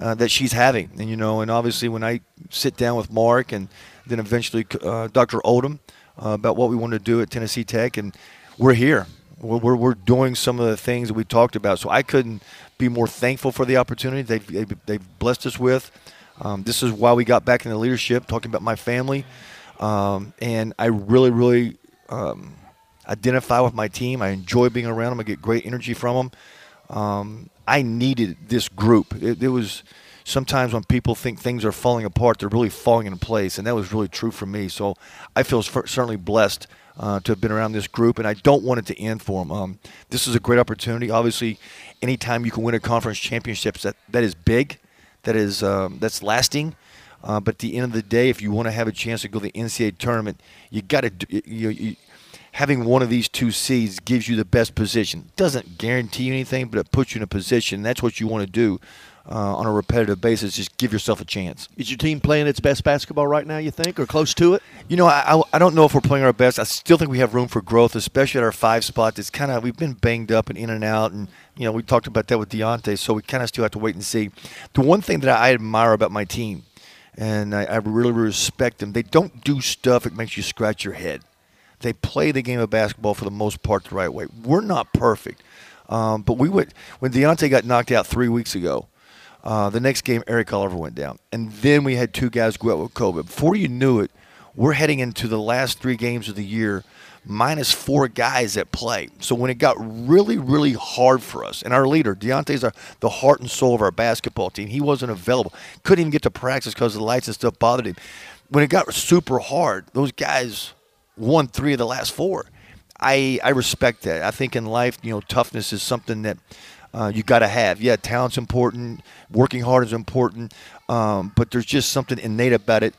uh, that she's having. And you know, and obviously when I sit down with Mark and then eventually uh, Dr. Oldham uh, about what we want to do at Tennessee Tech, and we're here. We're, we're, doing some of the things that we talked about. So I couldn't be more thankful for the opportunity they've, they've, blessed us with. Um, this is why we got back into leadership, talking about my family. Um, and I really, really um, identify with my team. I enjoy being around them. I get great energy from them. Um, I needed this group. It, it was sometimes when people think things are falling apart, they're really falling into place, and that was really true for me. So I feel certainly blessed uh, to have been around this group, and I don't want it to end for them. Um, this is a great opportunity. Obviously, anytime you can win a conference championship, that that is big, that is um, that's lasting. Uh, but at the end of the day, if you want to have a chance to go to the NCAA tournament, you got to you, you, having one of these two seeds gives you the best position. Doesn't guarantee you anything, but it puts you in a position. That's what you want to do uh, on a repetitive basis. Just give yourself a chance. Is your team playing its best basketball right now, you think, or close to it? You know, I, I, I don't know if we're playing our best. I still think we have room for growth, especially at our five spot. It's kind of we've been banged up and in and out, and you know we talked about that with Deontay, so we kind of still have to wait and see. The one thing that I admire about my team, and I, I really respect them, they don't do stuff that makes you scratch your head. They play the game of basketball for the most part the right way. We're not perfect, um, but we went when Deontay got knocked out three weeks ago. Uh, the next game, Eric Oliver went down, and then we had two guys go out with COVID. Before you knew it, we're heading into the last three games of the year minus four guys at play. So when it got really, really hard for us, and our leader, Deontay's our, the heart and soul of our basketball team, he wasn't available. Couldn't even get to practice because the lights and stuff bothered him. When it got super hard, those guys won three of the last four. I, I respect that. I think in life, you know, toughness is something that uh, you got to have. Yeah, talent's important, working hard is important, um, but there's just something innate about it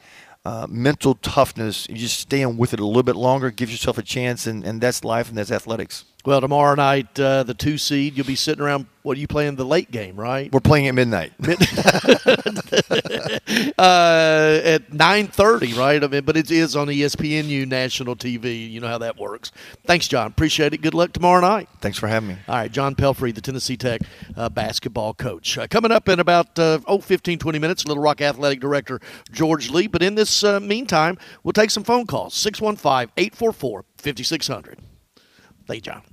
uh, mental toughness. You just stay on with it a little bit longer, gives yourself a chance, and, and that's life and that's athletics. Well, tomorrow night, uh, the two seed, you'll be sitting around. What are you playing the late game, right? We're playing at midnight. uh, at nine thirty, right? I mean, but it is on ESPNU national TV. You know how that works. Thanks, John. Appreciate it. Good luck tomorrow night. Thanks for having me. All right, John Pelphrey, the Tennessee Tech uh, basketball coach. Uh, coming up in about uh, oh, 15, 20 minutes, Little Rock Athletic Director George Lee. But in this uh, meantime, we'll take some phone calls 615 844 5600. Thank you, John.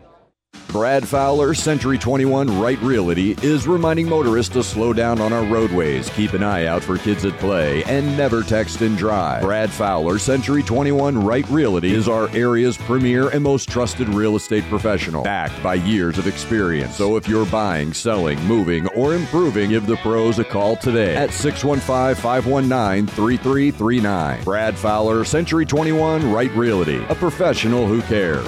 Brad Fowler, Century 21 Right Realty, is reminding motorists to slow down on our roadways, keep an eye out for kids at play, and never text and drive. Brad Fowler, Century 21 Right Realty, is our area's premier and most trusted real estate professional, backed by years of experience. So if you're buying, selling, moving, or improving, give the pros a call today at 615 519 3339. Brad Fowler, Century 21 Right Realty, a professional who cares.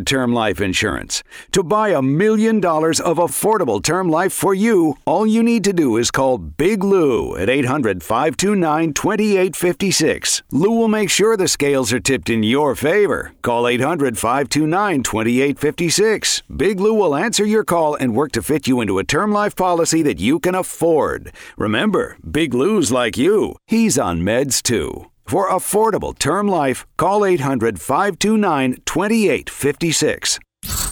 term life insurance. To buy a million dollars of affordable term life for you, all you need to do is call Big Lou at 800 529 2856. Lou will make sure the scales are tipped in your favor. Call 800 529 2856. Big Lou will answer your call and work to fit you into a term life policy that you can afford. Remember, Big Lou's like you. He's on meds too. For affordable term life, call 800 529 2856.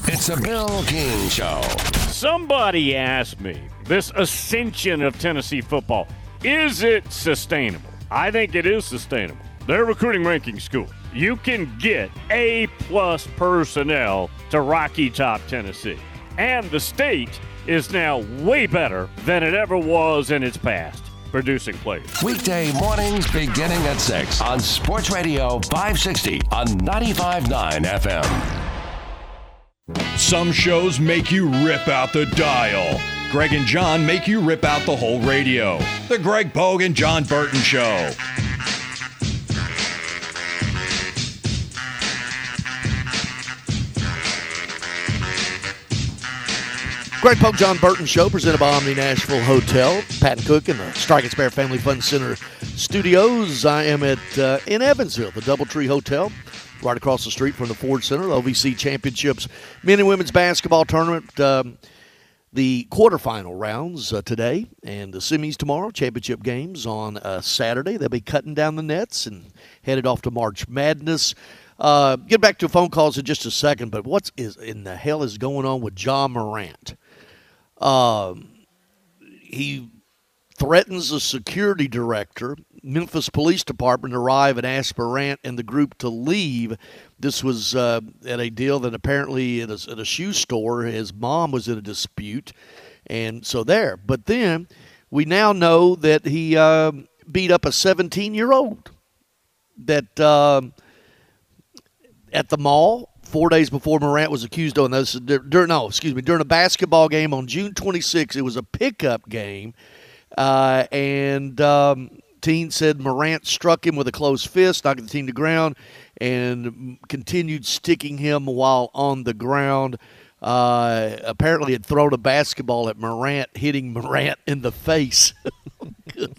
It's a Bill King Show. Somebody asked me this ascension of Tennessee football is it sustainable? I think it is sustainable. Their recruiting ranking school. You can get A plus personnel to Rocky Top, Tennessee. And the state is now way better than it ever was in its past, producing players. Weekday mornings beginning at 6 on Sports Radio 560 on 95.9 FM. Some shows make you rip out the dial. Greg and John make you rip out the whole radio. The Greg Pogue and John Burton Show. Greg Pogue, John Burton Show, presented by Omni Nashville Hotel. Patton Cook in the Strike and Spare Family Fun Center studios. I am at uh, in Evansville, the DoubleTree Hotel, right across the street from the Ford Center, the OVC Championships men and women's basketball tournament. Um, the quarterfinal rounds uh, today and the semis tomorrow. Championship games on uh, Saturday. They'll be cutting down the nets and headed off to March Madness. Uh, get back to phone calls in just a second, but what is in the hell is going on with Ja Morant? Um, he threatens the security director. Memphis Police Department arrive and ask Morant and the group to leave. This was uh, at a deal that apparently at a, at a shoe store, his mom was in a dispute, and so there. But then we now know that he uh, beat up a 17 year old that uh, at the mall four days before Morant was accused on this. During, no, excuse me, during a basketball game on June 26th, it was a pickup game, uh, and um, Teen said Morant struck him with a closed fist, knocking the team to ground, and continued sticking him while on the ground. Uh, apparently, had thrown a basketball at Morant, hitting Morant in the face. Good.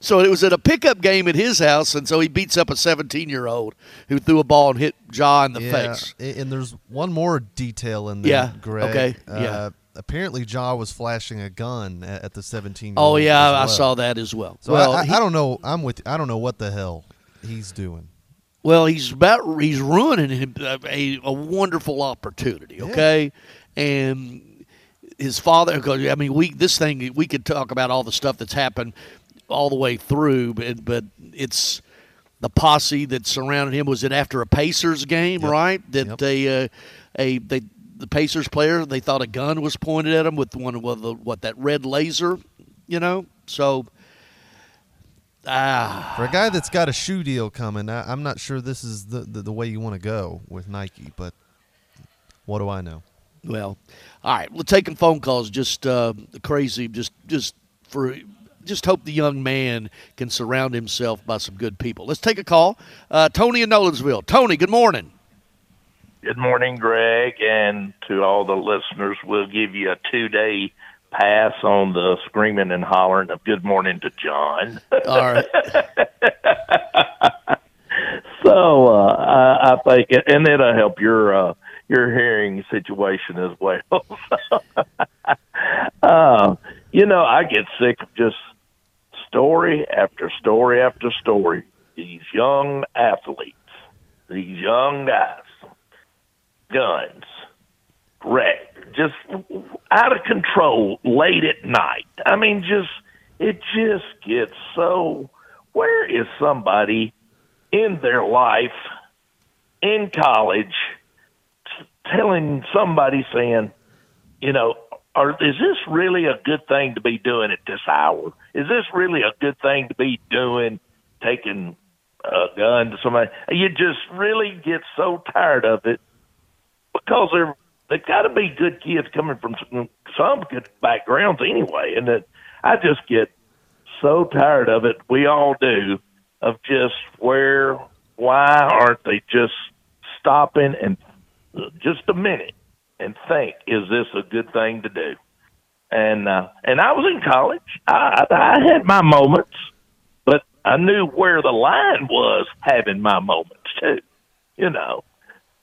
So it was at a pickup game at his house, and so he beats up a 17 year old who threw a ball and hit Ja in the yeah, face. And there's one more detail in there, Yeah, Greg. okay, Uh, yeah. Apparently, Ja was flashing a gun at, at the 17 year old. Oh, yeah, I saw that as well. So Well, I, I, he- I don't know. I'm with. I don't know what the hell he's doing. Well, he's about he's ruining him a, a wonderful opportunity. Okay, and his father. Because I mean, we this thing we could talk about all the stuff that's happened all the way through, but but it's the posse that surrounded him. Was it after a Pacers game, right? That they uh, a they the Pacers player they thought a gun was pointed at him with one of the what that red laser, you know. So ah, For a guy that's got a shoe deal coming, I, I'm not sure this is the, the, the way you want to go with Nike, but what do I know? Well, all right. We're taking phone calls. Just uh, crazy. Just just for just hope the young man can surround himself by some good people. Let's take a call. Uh, Tony in Nolensville. Tony, good morning. Good morning, Greg, and to all the listeners, we'll give you a two day pass on the screaming and hollering of good morning to John. All right. so uh, I, I think, and it'll help your uh, your hearing situation as well. uh, you know, I get sick of just story after story after story. These young athletes, these young guys, guns, wreck, just out of control late at night. I mean, just it just gets so. Where is somebody in their life in college telling somebody saying, you know, or is this really a good thing to be doing at this hour? Is this really a good thing to be doing, taking a gun to somebody? You just really get so tired of it because they're they've got to be good kids coming from some, some good backgrounds anyway, and that I just get so tired of it. We all do of just where why aren't they just stopping and just a minute and think is this a good thing to do? And uh, and I was in college. I, I had my moments, but I knew where the line was having my moments too. You know,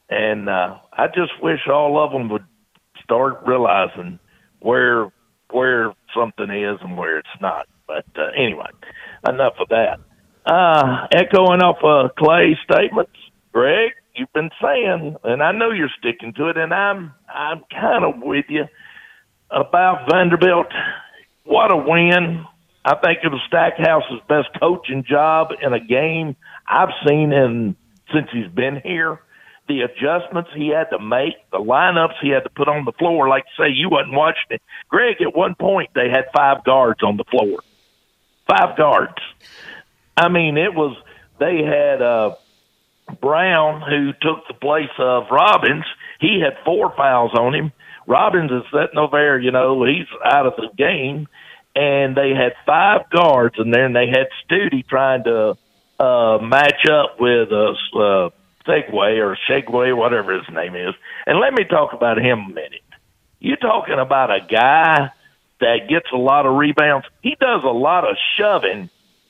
and uh, I just wish all of them would start realizing where where something is and where it's not. But uh, anyway, enough of that. Uh, echoing off uh, Clay's statements, Greg, you've been saying, and I know you're sticking to it, and I'm I'm kind of with you about Vanderbilt. What a win! I think it was Stackhouse's best coaching job in a game I've seen in since he's been here. The adjustments he had to make, the lineups he had to put on the floor, like say you wasn't watching it. Greg, at one point they had five guards on the floor. Five guards. I mean, it was they had uh Brown who took the place of Robbins. He had four fouls on him. Robbins is sitting over there, you know, he's out of the game. And they had five guards in there, and they had Studi trying to uh, match up with uh, uh, Segway or Segway, whatever his name is. And let me talk about him a minute. You're talking about a guy that gets a lot of rebounds. He does a lot of shoving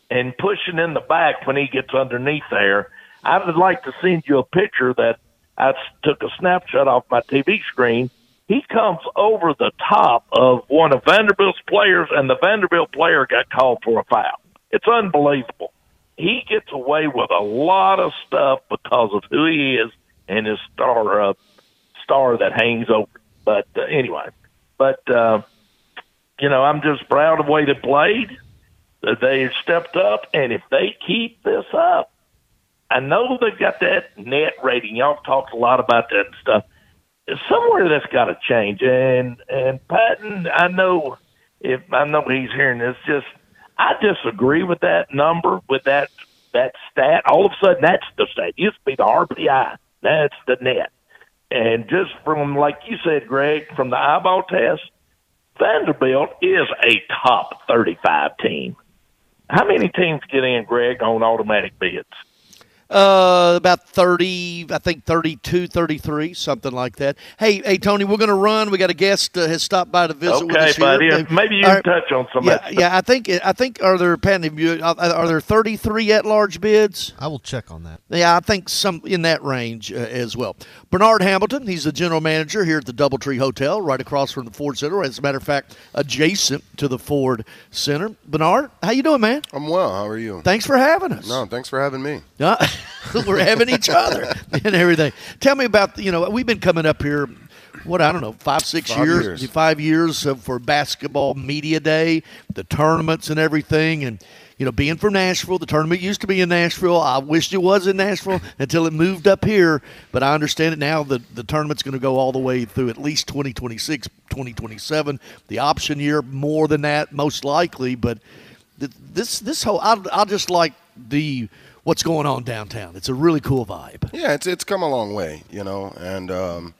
and pushing in the back when he gets underneath there. I would like to send you a picture that I took a snapshot off my TV screen. He comes over the top of one of Vanderbilt's players, and the Vanderbilt player got called for a foul. It's unbelievable. He gets away with a lot of stuff because of who he is and his star uh, star that hangs over. But uh, anyway, but uh, you know, I'm just proud of the way they played. They stepped up, and if they keep this up, I know they've got that net rating. Y'all talked a lot about that and stuff. Somewhere that's got to change. And and Patton, I know if I know he's hearing this, just I disagree with that number, with that that stat. All of a sudden, that's the stat. It used to be the RPI. That's the net. And just from like you said, Greg, from the eyeball test, Vanderbilt is a top thirty-five team. How many teams get in, Greg, on automatic bids? Uh, about 30, I think 32, 33, something like that. Hey, hey, Tony, we're going to run. We got a guest uh, has stopped by to visit with Okay, us here. buddy. Uh, Maybe you all can touch on some of yeah, that Yeah, I think, I think, are there, Patton, have uh, are there 33 at-large bids? I will check on that. Yeah, I think some in that range uh, as well. Bernard Hamilton, he's the general manager here at the DoubleTree Hotel, right across from the Ford Center. As a matter of fact, adjacent to the Ford Center. Bernard, how you doing, man? I'm well. How are you? Thanks for having us. No, thanks for having me. Yeah, we're having each other and everything. Tell me about you know we've been coming up here. What I don't know, five six Five years, years. five years uh, for basketball media day, the tournaments and everything, and you know being from Nashville, the tournament used to be in Nashville. I wished it was in Nashville until it moved up here, but I understand it now. The the tournament's going to go all the way through at least 2026, 2027. The option year, more than that, most likely. But this this whole, I I just like the what's going on downtown. It's a really cool vibe. Yeah, it's it's come a long way, you know, and um,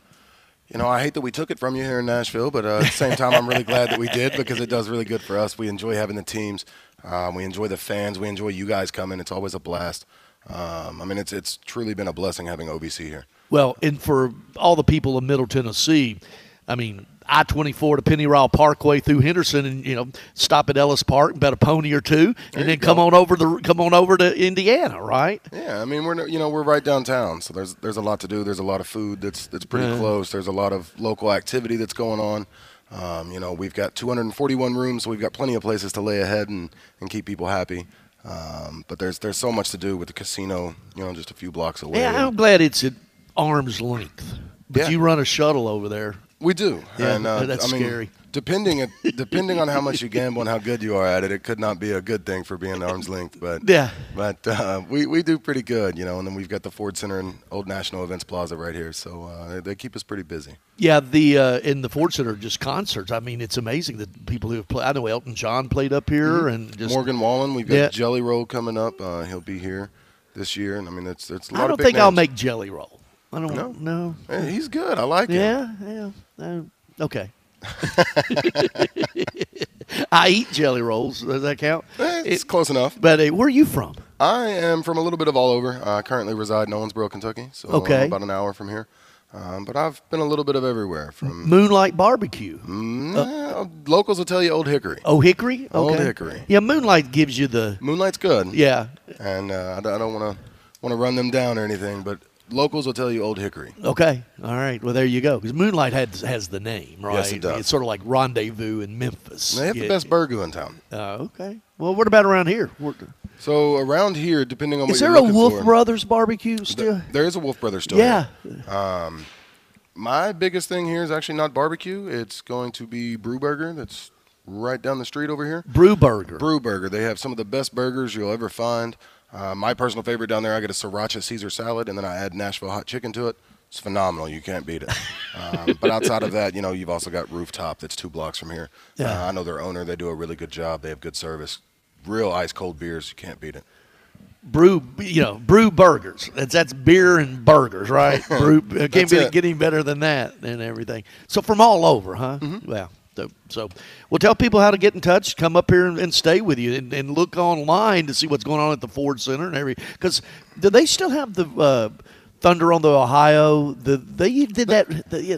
you know I hate that we took it from you here in Nashville, but uh, at the same time I'm really glad that we did because it does really good for us. We enjoy having the teams, um, we enjoy the fans, we enjoy you guys coming. It's always a blast. Um, I mean, it's it's truly been a blessing having OVC here. Well, and for all the people of Middle Tennessee, I mean, I twenty four to Pennyrile Parkway through Henderson, and you know, stop at Ellis Park, and bet a pony or two, There and then go. come on over to come on over to Indiana, right? Yeah, I mean we're you know we're right downtown, so there's there's a lot to do. There's a lot of food that's that's pretty Yeah. close. There's a lot of local activity that's going on. Um, you know, we've got 241 rooms, so we've got plenty of places to lay ahead and, and keep people happy. Um, but there's there's so much to do with the casino. You know, just a few blocks away. Yeah, I'm glad it's at arm's length. But Yeah. you run a shuttle over there. We do. Yeah, and, uh, that's I mean, scary. Depending at, depending on how much you gamble and how good you are at it, it could not be a good thing for being arm's length. But Yeah. but uh, we we do pretty good, you know. And then we've got the Ford Center and Old National Events Plaza right here, so uh, they, they keep us pretty busy. Yeah, the uh, in the Ford Center just concerts. I mean, it's amazing that people who have played. I know Elton John played up here, Mhm. and just Morgan Wallen, we've got Yeah. Jelly Roll coming up. Uh, he'll be here this year, and I mean it's it's a lot I don't think I'll make Jelly Roll. I don't No? know. Hey, he's good. I like him. Yeah, yeah. uh, okay. I eat jelly rolls. Does that count? It's close enough. But uh, where are you from? I am from a little bit of all over. I currently reside in Owensboro, Kentucky, so uh, Okay. about an hour from here. Um, but I've been a little bit of everywhere. From Moonlight Barbecue. Mm, uh, locals will tell you Old Hickory. Oh, Hickory. Okay. Old Hickory. Yeah, Moonlight gives you the. Moonlight's good. Yeah. And uh, I don't- I don't want to want to run them down or anything, but locals will tell you Old Hickory. Okay. All right. Well, there you go. Because Moonlight has, has the name, right? Yes, it does. It's sort of like Rendezvous in Memphis. They have the best burger in town. Oh, okay. Well, what about around here? So around here, depending on Is there a Wolf for, Brothers barbecue still? there is a Wolf Brothers still. Yeah. Um, my biggest thing here is actually not barbecue. It's going to be Brew Burger. That's right down the street over here. Brew Burger. Brew Burger. They have some of the best burgers you'll ever find. Uh, my personal favorite down there, I get a sriracha Caesar salad, and then I add Nashville hot chicken to it. It's phenomenal. You can't beat it. Um, but outside of that, you know, you've also got Rooftop that's two blocks from here. Yeah. Uh, I know their owner. They do a really good job. They have good service. Real ice cold beers. You can't beat it. brew, you know, brew burgers. That's that's beer and burgers, right? brew uh, can't be it. getting better than that and everything. So from all over, huh? Mm-hmm. Well, so, so we'll tell people how to get in touch. Come up here and, and stay with you, and, and look online to see what's going on at the Ford Center and every. Because do they still have the uh, Thunder on the Ohio. The they did that. The, yeah,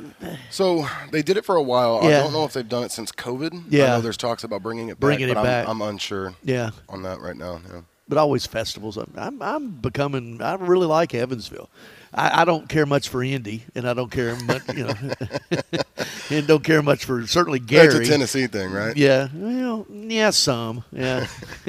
So they did it for a while. I don't know if they've done it since COVID. I Yeah. know there's talks about bringing it Bringing back, it but back. I'm, I'm unsure. Yeah. on that right now. Yeah. but always festivals. I'm, I'm, I'm becoming. I really like Evansville. I, I don't care much for Indy, and I don't care much, you know, and don't care much for certainly Gary. That's a Tennessee thing, right? Yeah, well, yeah, some, yeah.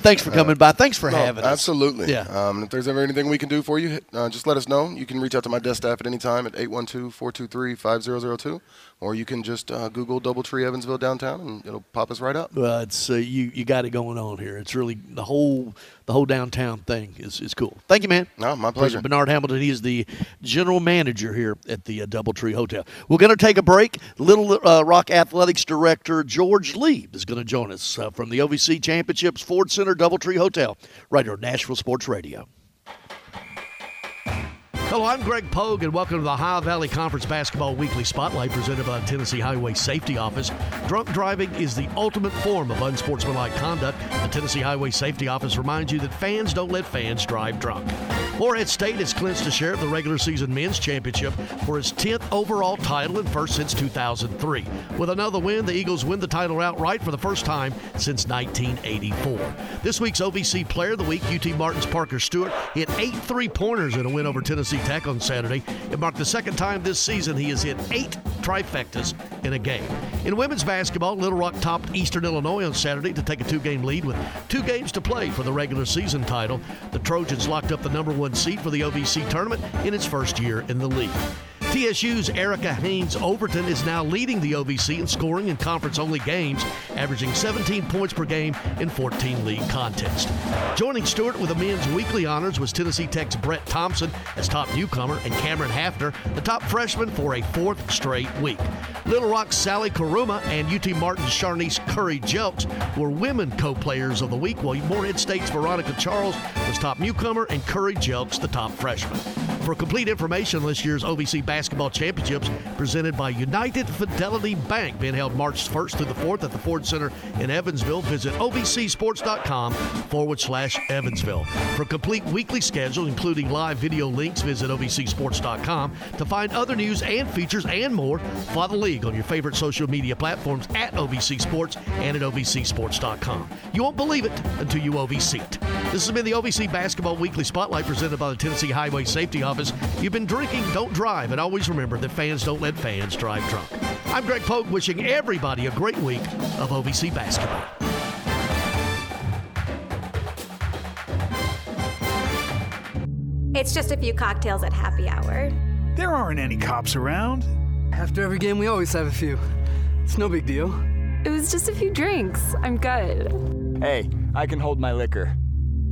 Thanks for coming by. Thanks for No, having us. Absolutely. Yeah. Um, if there's ever anything we can do for you, uh, just let us know. You can reach out to my desk staff at any time at 812-423-5002, or you can just uh, Google DoubleTree Evansville downtown, and it'll pop us right up. Well, it's uh, you. You got it going on here. It's really the whole the whole downtown thing is is cool. Thank you, man. No, my pleasure. Bernard Hamilton. He is the general manager here at the uh, DoubleTree Hotel. We're going to take a break. Little uh, Rock Athletics director George Lee is going to join us uh, from the OVC Championships Ford Center DoubleTree Hotel, right here on Nashville Sports Radio. Hello, I'm Greg Pogue, and welcome to the Ohio Valley Conference Basketball Weekly Spotlight presented by the Tennessee Highway Safety Office. Drunk driving is the ultimate form of unsportsmanlike conduct. The Tennessee Highway Safety Office reminds you that fans don't let fans drive drunk. Morehead State has clinched a share of the regular season men's championship for its 10th overall title and first since 2003. With another win, the Eagles win the title outright for the first time since 1984. This week's OVC Player of the Week, UT Martin's Parker Stewart, hit eight three pointers in a win over Tennessee Tech on Saturday. It marked the second time this season he has hit eight trifectas in a game. In women's basketball, Little Rock topped Eastern Illinois on Saturday to take a two game lead with two games to play for the regular season title. The Trojans locked up the number one seed for the OVC tournament in its first year in the league. TSU's Erica Haynes Overton is now leading the OVC in scoring in conference only games, averaging 17 points per game in 14 league contests. Joining Stewart with the men's weekly honors was Tennessee Tech's Brett Thompson as top newcomer and Cameron Hafner, the top freshman for a fourth straight week. Little Rock's Sali Kourouma and UT Martin's Charnice Curry Jelks were women co players of the week, while Morehead State's Veronica Charles was top newcomer and Curry Jelks the top freshman. For complete information on this year's OVC Basketball Championships presented by United Fidelity Bank, being held March 1st through the 4th at the Ford Center in Evansville, visit ovcsports.com forward slash Evansville. For complete weekly schedule, including live video links, visit ovcsports.com. To find other news and features and more, follow the league on your favorite social media platforms at OVC Sports and at ovcsports.com. You won't believe it until you OVC it. This has been the OVC Basketball Weekly Spotlight presented by the Tennessee Highway Safety Office. You've been drinking, don't drive, and always remember that fans don't let fans drive drunk. I'm Greg Pogue, wishing everybody a great week of OVC basketball. It's just a few cocktails at happy hour. There aren't any cops around. After every game, we always have a few. It's no big deal. It was just a few drinks. I'm good. Hey, I can hold my liquor.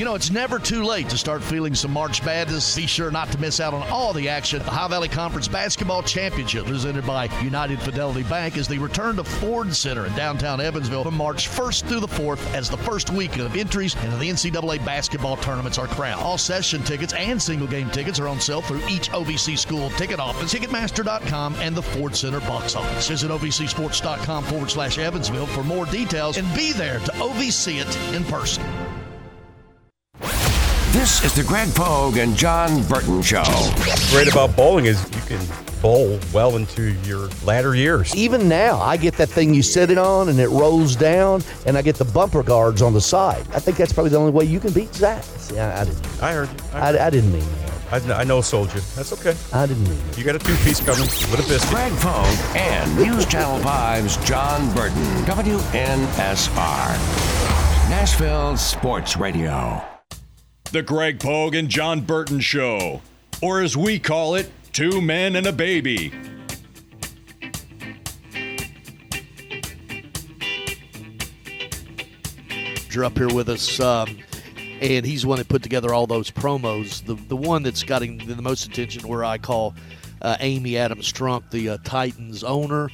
You know, it's never too late to start feeling some March Madness. Be sure not to miss out on all the action. The Ohio Valley Conference Basketball Championship, presented by United Fidelity Bank, is the return to Ford Center in downtown Evansville from March 1st through the 4th as the first weekend of entries into the NCAA basketball tournaments are crowned. All session tickets and single game tickets are on sale through each OVC school ticket office, Ticketmaster.com, and the Ford Center box office. Visit OVCSports.com forward slash Evansville for more details and be there to OVC it in person. This is the Greg Pogue and John Burton Show. What's great about bowling is you can bowl well into your latter years. Even now, I get that thing you sit it on and it rolls down, and I get the bumper guards on the side. I think that's probably the only way you can beat Zach. See, I, I didn't. I heard you. I, I didn't mean that. I, I know sold you. That's okay. I didn't mean You got a two piece coming with a biscuit. Greg Pogue and News Channel 5's John Burton, WNSR. Nashville Sports Radio. The Greg Pogue and John Burton Show, or as we call it, Two Men and a Baby. You're up here with us, um, and he's one that put together all those promos. The the one that's gotten the most attention, where I call uh, Amy Adams Strunk, the uh, Titans owner,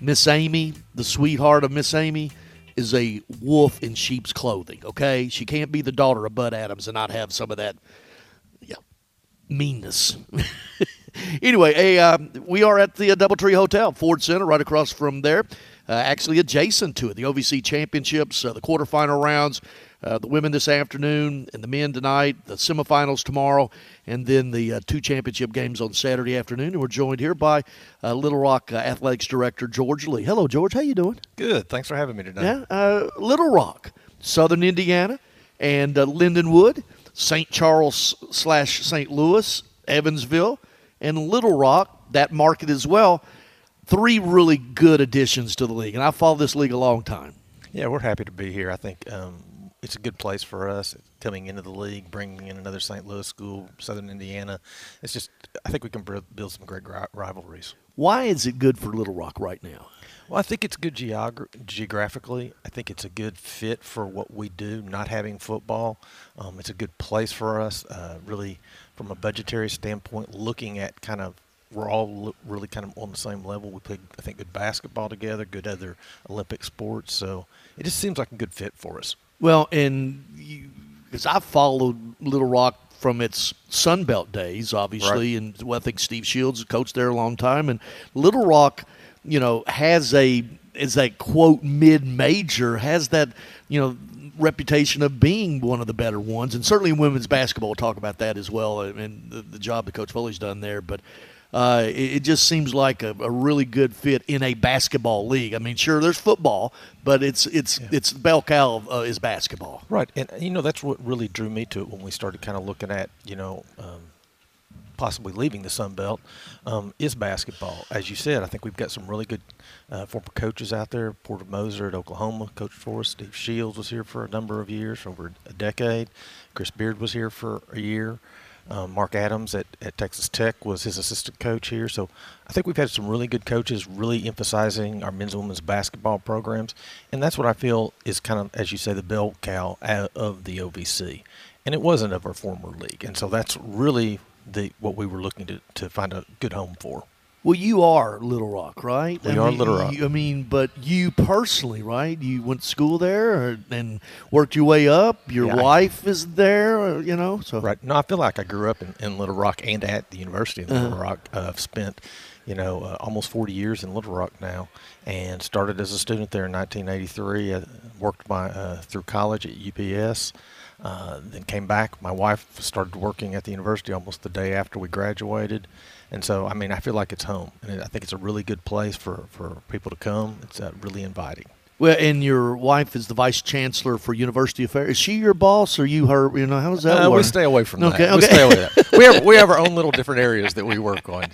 Miss Amy, the sweetheart of Miss Amy. Is a wolf in sheep's clothing. Okay, she can't be the daughter of Bud Adams and not have some of that, yeah, meanness. anyway, a, uh, we are at the uh, DoubleTree Hotel, Ford Center, right across from there. Uh, actually, adjacent to it, the OVC Championships, uh, the quarterfinal rounds, uh, the women this afternoon, and the men tonight, the semifinals tomorrow, and then the uh, two championship games on Saturday afternoon. And we're joined here by uh, Little Rock uh, Athletics Director George Lee. Hello, George. How you doing? Good. Thanks for having me today. Yeah, uh, Little Rock, Southern Indiana, and uh, Lindenwood, St. Charles slash St. Louis, Evansville, and Little Rock. That market as well. Three really good additions to the league, and I followed this league a long time. Yeah, we're happy to be here. I think um, it's a good place for us coming into the league, bringing in another St. Louis school, Southern Indiana. It's just, I think we can build some great rivalries. Why is it good for Little Rock right now? Well, I think it's good geogra- geographically. I think it's a good fit for what we do, not having football. Um, it's a good place for us, uh, really, from a budgetary standpoint, looking at kind of we're all really kind of on the same level. We play, I think, good basketball together, good other Olympic sports. So it just seems like a good fit for us. Well, and because I've followed Little Rock from its Sun Belt days, obviously, Right. and well, I think Steve Shields coached there a long time, and Little Rock, you know, has a is a quote mid major, has that you know reputation of being one of the better ones, and certainly women's basketball, we'll talk about that as well, and the, the job that Coach Foley's done there, but. Uh, it, it just seems like a, a really good fit in a basketball league. I mean, sure, there's football, but it's it's it's the bell cow uh, is basketball. Right, and you know that's what really drew me to it when we started kind of looking at you know um, possibly leaving the Sun Belt um, is basketball. As you said, I think we've got some really good uh, former coaches out there. Porter Moser at Oklahoma Coach Forrest. Steve Shields was here for a number of years, over a decade. Chris Beard was here for a year. Um, Mark Adams at, at Texas Tech was his assistant coach here. So I think we've had some really good coaches really emphasizing our men's and women's basketball programs. And that's what I feel is kind of, as you say, the bell cow of the OVC. And it wasn't of our former league. And so that's really the what we were looking to, to find a good home for. Well, you are Little Rock, right? We I are mean, Little Rock. you- I mean, but you personally, right? You went to school there or, and worked your way up. Your Yeah, I- wife is there, or, you know. So Right. No, I feel like I grew up in, in Little Rock and at the University of Little Uh-huh. Rock. Uh, I've spent, you know, uh, almost 40 years in Little Rock now, and started as a student there in 1983. I worked my uh, through college at UPS. Uh, then came back. My wife started working at the university almost the day after we graduated, and so I mean I feel like it's home, and I think it's a really good place for, for people to come. It's uh, really inviting. Well, and your wife is the vice chancellor for University Affairs. Is she your boss, or you her? You know, how does that Uh, work? we stay away from okay, that. We Okay. stay away from that. We have we have our own little different areas that we work on.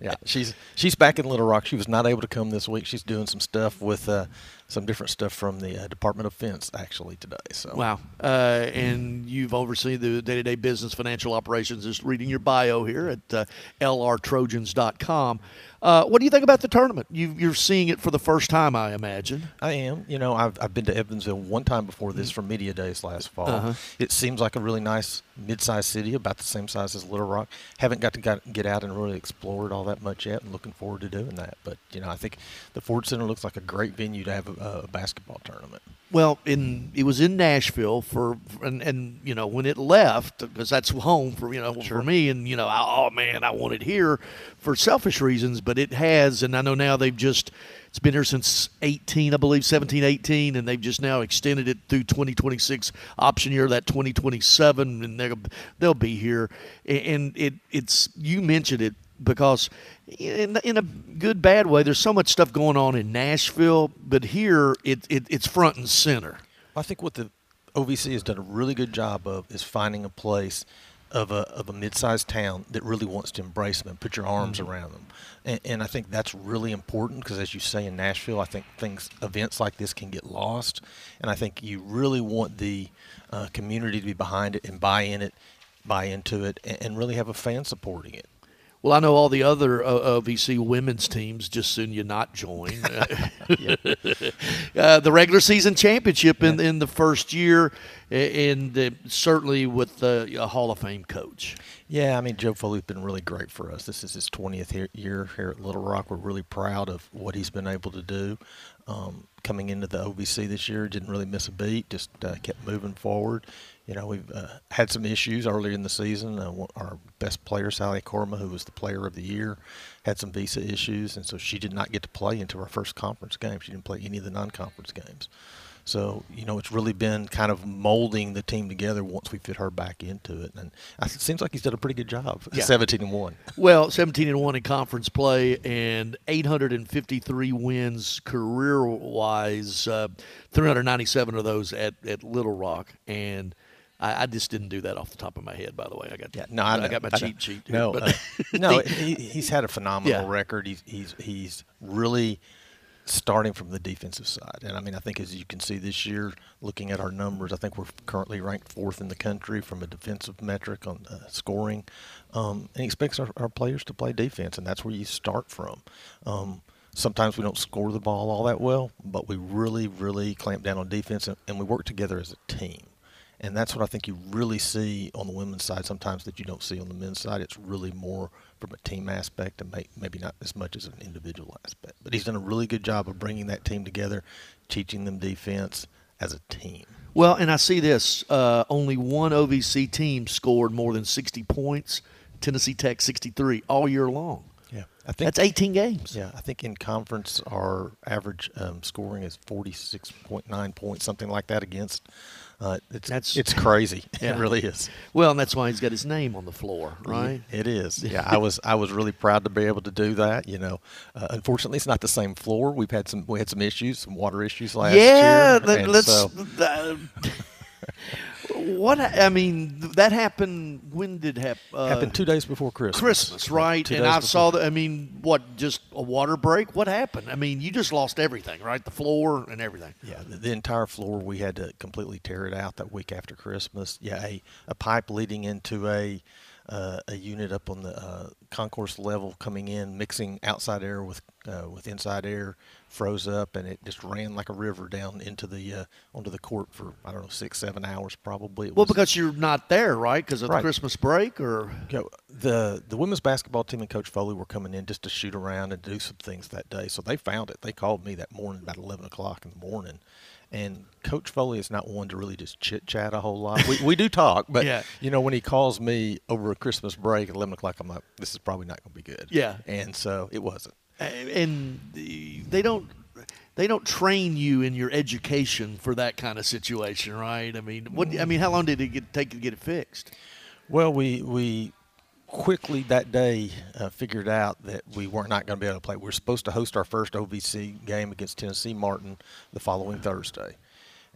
Yeah, she's she's back in Little Rock. She was not able to come this week. She's doing some stuff with uh, some different stuff from the uh, Department of Defense actually today. So Wow. Uh, and you've overseen the day to day business, financial operations. Just reading your bio here at uh, lrtrojans.com. Uh, what do you think about the tournament? You, you're seeing it for the first time, I imagine. I am. You know, I've, I've been to Evansville one time before this for media days last fall. Uh-huh. It seems like a really nice mid-sized city, about the same size as Little Rock. Haven't got to got, get out and really explore it all that much yet, and looking forward to doing that. But you know, I think the Ford Center looks like a great venue to have a, a basketball tournament. Well, in it was in Nashville for and, and you know when it left because that's home for you know for me and you know I, oh man I want it here for selfish reasons but it has and I know now they've just it's been here since 18 I believe 17 18 and they've just now extended it through 2026 option year that 2027 and they'll they'll be here. And it it's you mentioned it because in, in a good bad way there's so much stuff going on in Nashville but here it, it it's front and center I think what the OVC has done a really good job of is finding a place of a of a mid-sized town that really wants to embrace them and put your arms Mhm. around them. And, and I think that's really important because, as you say in Nashville, I think things events like this can get lost, and I think you really want the uh, community to be behind it and buy in it, buy into it, and, and really have a fan supporting it. Well, I know all the other uh, OVC women's teams just soon you not join. uh, the regular season championship in, in the first year, and uh, certainly with uh, a Hall of Fame coach. Yeah, I mean, Joe Foley's been really great for us. This is his 20th year, year here at Little Rock. We're really proud of what he's been able to do. Um, coming into the OVC this year, didn't really miss a beat, just uh, kept moving forward. You know, we've uh, had some issues earlier in the season. Uh, our best player, Sali Kourouma, who was the player of the year, had some visa issues, and so she did not get to play until her first conference game. She didn't play any of the non-conference games. So, you know, it's really been kind of molding the team together once we fit her back into it. And it seems like he's done a pretty good job. Yeah. 17 and 1. Well, 17 and 1 in conference play and 853 wins career wise, uh, 397 of those at, at Little Rock. And I, I, just didn't do that off the top of my head, by the way. I got yeah, no, I, I got my I cheat sheet. No, here, uh, no, he, he's had a phenomenal Yeah. record. He's he's he's really starting from the defensive side, and I mean, I think as you can see this year, looking at our numbers, I think we're currently ranked fourth in the country from a defensive metric on uh, scoring, um, and he expects our, our players to play defense, and that's where you start from. Um, Sometimes we don't score the ball all that well, but we really, really clamp down on defense and, and we work together as a team. And that's what I think you really see on the women's side sometimes that you don't see on the men's side. It's really more from a team aspect and may, maybe not as much as an individual aspect. But he's done a really good job of bringing that team together, teaching them defense as a team. Well, and I see this uh, only one OVC team scored more than 60 points, Tennessee Tech 63 all year long. Yeah, I think That's 18 games. Yeah, I think in conference our average um, scoring is forty six point nine points, something like that against. Uh, it's That's- it's crazy. Yeah. It really is. Well, and that's why he's got his name on the floor, right? It is. Yeah, I was I was really proud to be able to do that. You know, uh, unfortunately, it's not the same floor. We've had some we had some issues, some water issues last yeah, year. and let's. so- uh, what I mean, that happened. When did happen? uh, happened two days before Christmas. Christmas, right? Two and I saw that. I mean, what? Just a water break? What happened? I mean, you just lost everything, right? The floor and everything. Yeah, the, the entire floor we had to completely tear it out that week after Christmas. Yeah, a, a pipe leading into a uh, a unit up on the uh, concourse level coming in, mixing outside air with uh, with inside air, froze up, and it just ran like a river down into the uh, onto the court for I don't know six seven hours probably. It Well, was- because you're not there, right? Because of Right. the Christmas break, or Yeah, the the women's basketball team and Coach Foley were coming in just to shoot around and do some things that day. So they found it. They called me that morning about eleven o'clock in the morning. And Coach Foley is not one to really just chit chat a whole lot. We, we do talk, but Yeah. you know when he calls me over a Christmas break at eleven o'clock, I'm like, this is probably not going to be good. Yeah. And so it wasn't. and they don't they don't train you in your education for that kind of situation, right? I mean, what? I mean, how long did it get, take to get it fixed? Well, we we quickly that day uh, figured out that we were not going to be able to play. We were supposed to host our first OVC game against Tennessee Martin the following Thursday,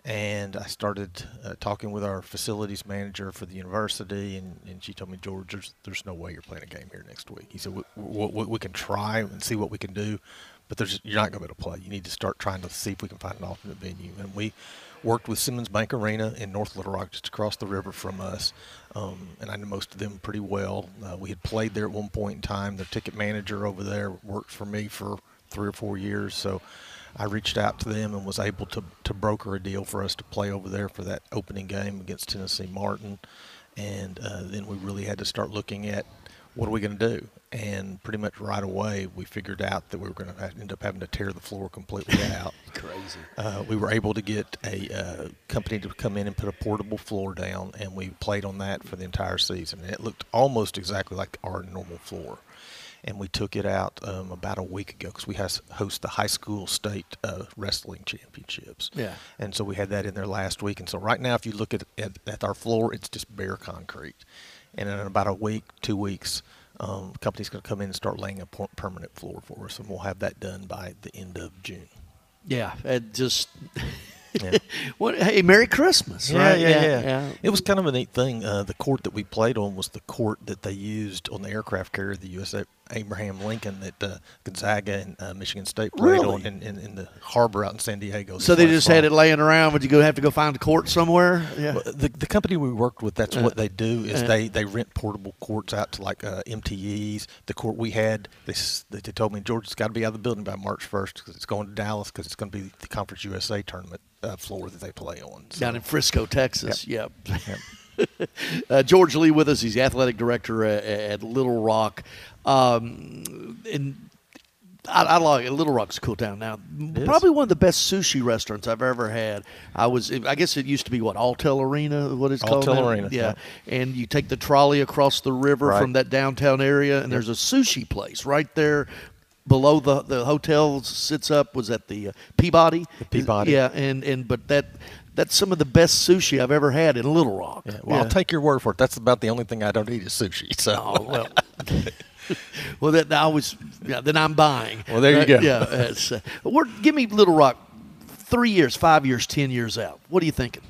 and I started uh, talking with our facilities manager for the university, and, and she told me, George, there's there's no way you're playing a game here next week. He said we, we, we can try and see what we can do, but there's you're not going to be able to play. You need to start trying to see if we can find an alternate venue, and we worked with Simmons Bank Arena in North Little Rock, just across the river from us. Um, and I knew most of them pretty well. Uh, we had played there at one point in time. The ticket manager over there worked for me for three or four years. So I reached out to them and was able to, to broker a deal for us to play over there for that opening game against Tennessee Martin. And uh, then we really had to start looking at what are we going to do? And pretty much right away, we figured out that we were going to end up having to tear the floor completely out. Crazy. Uh, we were able to get a uh, company to come in and put a portable floor down, and we played on that for the entire season. And it looked almost exactly like our normal floor. And we took it out um, about a week ago because we has, host the high school state uh, wrestling championships. Yeah. And so we had that in there last week. And so right now, if you look at, at, at our floor, it's just bare concrete. And in about a week, two weeks, um, the company's going to come in and start laying a per- permanent floor for us, and we'll have that done by the end of June. Yeah, it just. Yeah. what? Hey, Merry Christmas! Yeah, right? yeah, yeah, It was kind of a neat thing. Uh, the court that we played on was the court that they used on the aircraft carrier, the USA, Abraham Lincoln that uh, Gonzaga and uh, Michigan State played Really? on in, in, in the harbor out in San Diego. So they just had it laying around. Would you go have to go find a court somewhere? Yeah. Well, the, the company we worked with, that's Uh, what they do is uh. they, they rent portable courts out to like uh, MTEs. The court we had, they, they told me Georgia's got to be out of the building by March 1st because it's going to Dallas because it's going to be the Conference USA tournament uh, floor that they play on. So- down in Frisco, Texas. Yep. uh, George Lee with us. He's the athletic director at, at Little Rock. Um, and I, I like it. Little Rock's a cool town now. Probably one of the best sushi restaurants I've ever had. I was, I guess it used to be what Alltel Arena, what it's called. Alltel? Arena, yeah. yeah. And you take the trolley across the river Right. from that downtown area, and there's a sushi place right there. Below the the hotel sits up was at the uh, Peabody. The Peabody. Yeah, and and but that that's some of the best sushi I've ever had in Little Rock. Yeah, well, I'll take your word for it. That's about the only thing I don't eat is sushi. So, Oh, well. well, that I was. Yeah, then I'm buying. Well, there you Uh, go. Yeah. it's, uh, we're, give me Little Rock, three years, five years, ten years out. What are you thinking?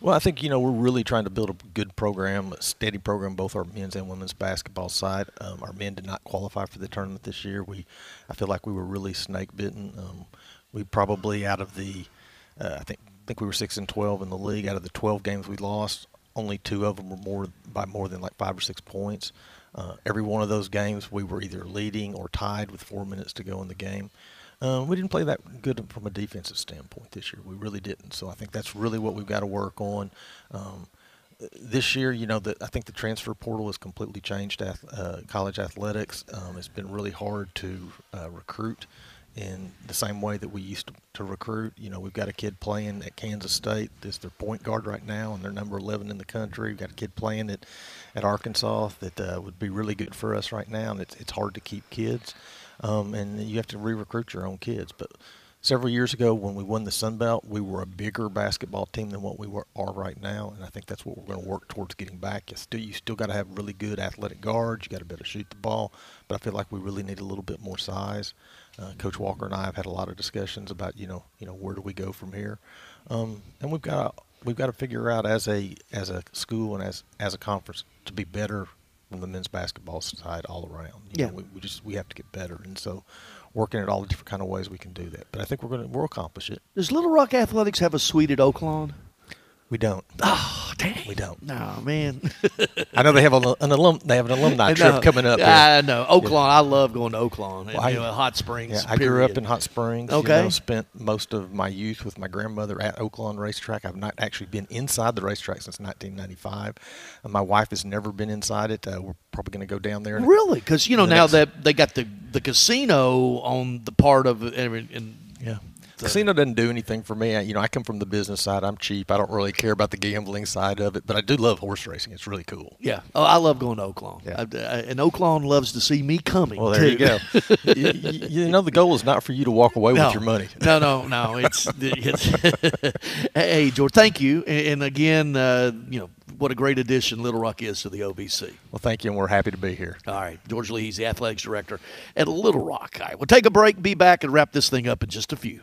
Well, I think you know we're really trying to build a good program, a steady program, both our men's and women's basketball side. Um, our men did not qualify for the tournament this year. We, I feel like we were really snake bitten. Um, we probably out of the, uh, I think I think we were six and twelve in the league. Out of the twelve games we lost, only two of them were more by more than like five or six points. Uh, every one of those games we were either leading or tied with four minutes to go in the game. Um, we didn't play that good from a defensive standpoint this year. We really didn't. So I think that's really what we've got to work on. Um, this year, you know, the, I think the transfer portal has completely changed ath- uh, college athletics. Um, it's been really hard to uh, recruit in the same way that we used to, to recruit. You know, we've got a kid playing at Kansas State. That's their point guard right now, and they're number 11 in the country. We've got a kid playing at, at Arkansas that uh, would be really good for us right now, and it's, it's hard to keep kids. Um, and you have to re-recruit your own kids. But several years ago, when we won the Sun Belt, we were a bigger basketball team than what we were, are right now, and I think that's what we're going to work towards getting back. You still, you still got to have really good athletic guards. You got to be able to shoot the ball, but I feel like we really need a little bit more size. Uh, Coach Walker and I have had a lot of discussions about you know you know where do we go from here, um, and we've got we've got to figure out as a as a school and as as a conference to be better from the men's basketball side all around. You Yeah. know, we, we just we have to get better, and so working at all the different kind of ways we can do that. But I think we're gonna we'll accomplish it. Does Little Rock Athletics have a suite at Oaklawn? We don't. Oh, dang. We don't. No, man. I know they have a, an alum. They have an alumni I trip coming up. I here. know. Oaklawn. I love going to Oaklawn. and, Well, I- you know, Hot Springs. Yeah, I grew up in Hot Springs. you Okay. know, spent most of my youth with my grandmother at Oaklawn Racetrack. I've not actually been inside the racetrack since 1995. Uh, my wife has never been inside it. Uh, we're probably going to go down there. Really? Because you know now next- that they got the the casino on the part of and, and Yeah. Casino doesn't do anything for me. I, you know, I come from the business side. I'm cheap. I don't really care about the gambling side of it, but I do love horse racing. It's really cool. Yeah. Oh, I love going to Oaklawn. I, I, and Oaklawn loves to see me coming. Well, there you go. you, you- you know, the goal is not for you to walk away No. with your money. no, no, no. It's, it's hey, George. Thank you. And, and again, uh, you know what a great addition Little Rock is to the OVC. Well, thank you, and we're happy to be here. All right, George Lee, he's the athletics director at Little Rock. All right, we'll take a break, be back, and wrap this thing up in just a few.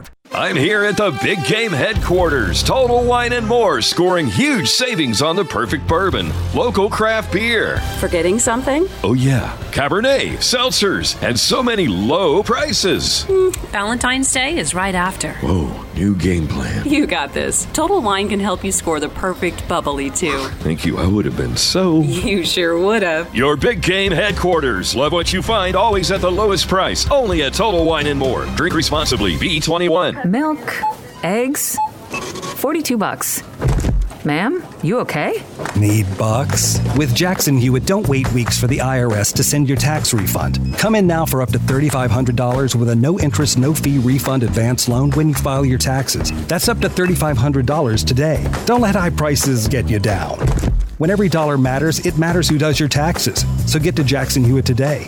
serve. I'm here at the Big Game headquarters, Total Wine and More, scoring huge savings on the perfect bourbon, local craft beer. Forgetting something? Oh, yeah, Cabernet, seltzers, and so many low prices. Hmm, Valentine's Day is right after. Whoa, new game plan. You got this. Total Wine can help you score the perfect bubbly, too. Thank you, I would have been so. You sure would have. Your Big Game headquarters. Love what you find, always at the lowest price. Only at Total Wine and More. Drink responsibly. B21. Milk, eggs, 42 bucks. Ma'am, you okay? Need bucks? With Jackson Hewitt, don't wait weeks for the IRS to send your tax refund. Come in now for up to $3,500 with a no interest, no fee refund advance loan when you file your taxes. That's up to $3,500 today. Don't let high prices get you down. When every dollar matters, it matters who does your taxes. So get to Jackson Hewitt today.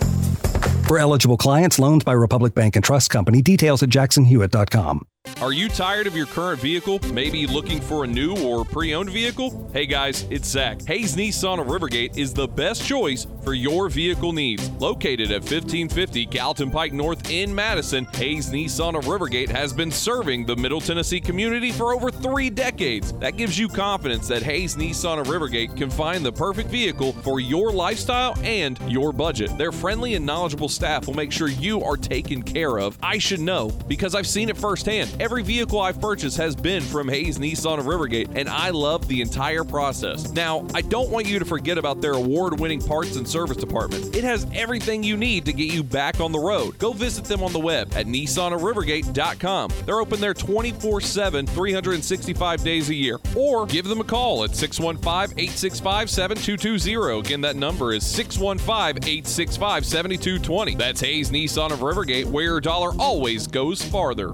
For eligible clients, loans by Republic Bank and Trust Company. Details at jacksonhewitt.com. Are you tired of your current vehicle? Maybe looking for a new or pre owned vehicle? Hey guys, it's Zach. Hayes Nissan of Rivergate is the best choice for your vehicle needs. Located at 1550 Gallatin Pike North in Madison, Hayes Nissan of Rivergate has been serving the Middle Tennessee community for over three decades. That gives you confidence that Hayes Nissan of Rivergate can find the perfect vehicle for your lifestyle and your budget. Their friendly and knowledgeable staff will make sure you are taken care of. I should know because I've seen it firsthand. Every vehicle I've purchased has been from Hayes Nissan of Rivergate, and I love the entire process. Now, I don't want you to forget about their award winning parts and service department. It has everything you need to get you back on the road. Go visit them on the web at nissanofrivergate.com. They're open there 24 7, 365 days a year. Or give them a call at 615 865 7220. Again, that number is 615 865 7220. That's Hayes Nissan of Rivergate, where your dollar always goes farther.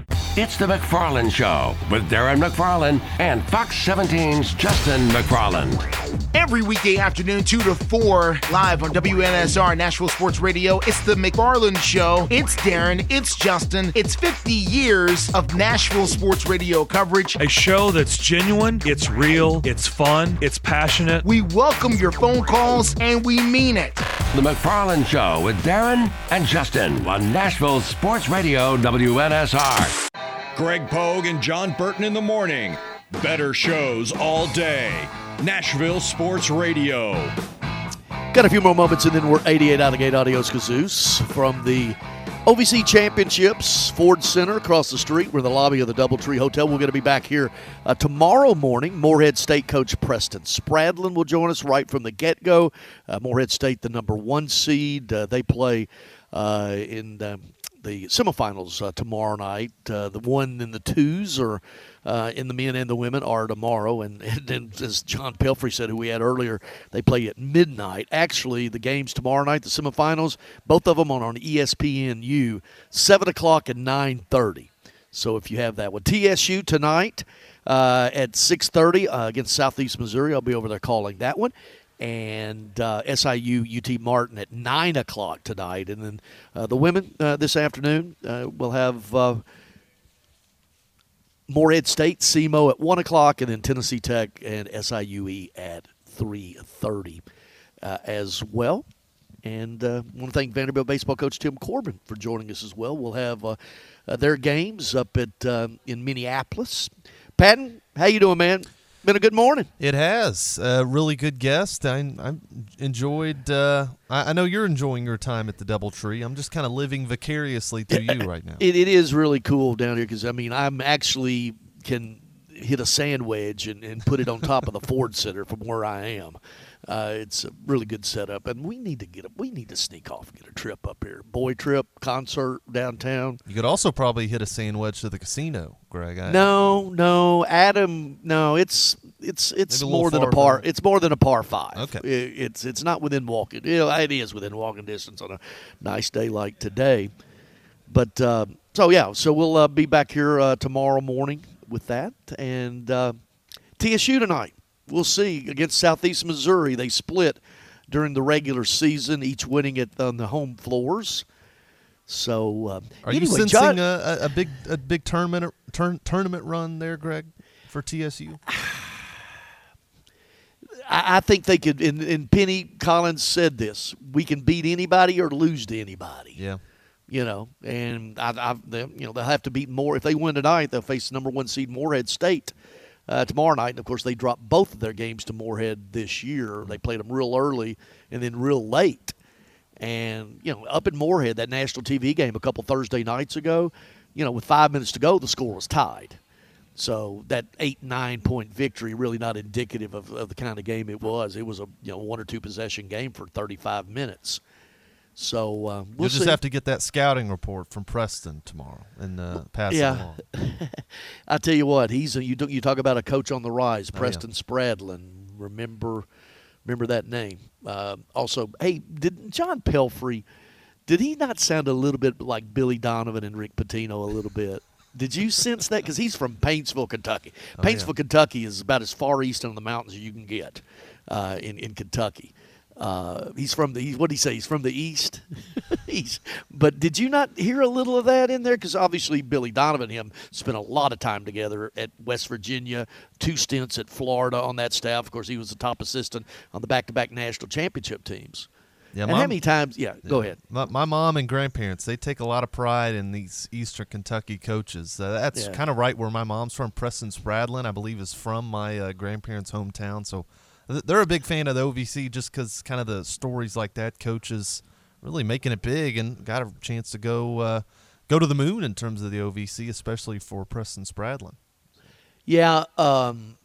It's the McFarland Show with Darren McFarland and Fox 17's Justin McFarland. Every weekday afternoon, 2 to 4, live on WNSR Nashville Sports Radio. It's the McFarland Show. It's Darren. It's Justin. It's 50 years of Nashville Sports Radio coverage. A show that's genuine, it's real, it's fun, it's passionate. We welcome your phone calls and we mean it. The McFarland Show with Darren and Justin on Nashville Sports Radio WNSR. Greg Pogue and John Burton in the morning. Better shows all day. Nashville Sports Radio. Got a few more moments, and then we're 88 out of gate Adios Cazoos from the OVC Championships, Ford Center across the street. We're in the lobby of the Doubletree Hotel. We're going to be back here uh, tomorrow morning. Morehead State coach Preston Spradlin will join us right from the get go. Uh, Morehead State, the number one seed. Uh, they play uh, in. Um, the semifinals uh, tomorrow night. Uh, the one and the twos are uh, in the men and the women are tomorrow. And, and then, as John Pelphrey said, who we had earlier, they play at midnight. Actually, the games tomorrow night, the semifinals, both of them on on ESPNU, seven o'clock and nine thirty. So if you have that one, TSU tonight uh, at six thirty uh, against Southeast Missouri, I'll be over there calling that one and uh, SIU UT Martin at nine o'clock tonight, and then uh, the women uh, this afternoon uh, will have uh, Morehead State SEMO at one o'clock, and then Tennessee Tech and SIUE at three thirty uh, as well. And uh, I want to thank Vanderbilt baseball coach Tim Corbin for joining us as well. We'll have uh, uh, their games up at um, in Minneapolis. Patton, how you doing, man? Been a good morning. It has. A really good guest. I, I enjoyed. Uh, I, I know you're enjoying your time at the DoubleTree. I'm just kind of living vicariously through you right now. It, it is really cool down here because I mean I'm actually can hit a sand wedge and, and put it on top of the Ford Center from where I am. Uh, it's a really good setup, and we need to get a, we need to sneak off and get a trip up here, boy trip, concert downtown. You could also probably hit a sandwich to the casino, Greg. I, No, no, Adam, no. It's it's it's Maybe a little more than a par. from- It's more than a par five. Okay. I- it's it's not within walking. You know, it is within walking distance on a nice day like today. But uh, so yeah, so we'll uh, be back here uh, tomorrow morning with that and uh, TSU tonight. We'll see against Southeast Missouri. They split during the regular season, each winning it on the home floors. So uh, Are you sensing John- a, a, a big a big tournament turn, tournament run there, Greg, for TSU? I, I think they could. And, and Penny Collins said this: we can beat anybody or lose to anybody. Yeah. You know, and I, I they, you know they'll have to beat more. If they win tonight, they'll face number one seed Morehead State uh, tomorrow night. And of course, they dropped both of their games to Morehead this year. They played them real early and then real late. And you know, up in Morehead, that national TV game a couple Thursday nights ago, you know, with five minutes to go, the score was tied. So that eight nine point victory really not indicative of, of the kind of game it was. It was a you know one or two possession game for 35 minutes. So uh, we'll You'll just see. have to get that scouting report from Preston tomorrow and uh, pass it yeah. along. I tell you what, he's a, you do- you talk about a coach on the rise, Oh. Preston Spradlin. Remember, remember that name. Uh, also, hey, did John Pelphrey? Did he not sound a little bit like Billy Donovan and Rick Pitino a little bit? Did you sense that? Because he's from Paintsville, Kentucky. Oh, yeah. Paintsville, Kentucky is about as far east on the mountains as you can get uh, in in Kentucky. Uh, he's from the. What did he say? He's from the east. he's. But did you not hear a little of that in there? Because obviously Billy Donovan and him spent a lot of time together at West Virginia, two stints at Florida on that staff. Of course, he was the top assistant on the back-to-back national championship teams. Yeah, and my- how many times? Yeah, go ahead. My, my mom and grandparents, they take a lot of pride in these Eastern Kentucky coaches. Uh, that's Yeah. kind of right where my mom's from. Preston Spradlin, I believe, is from my uh, grandparents' hometown. So they're a big fan of the OVC just because kind of the stories like that, coaches really making it big and got a chance to go uh, go to the moon in terms of the OVC, especially for Preston Spradlin. Yeah, um,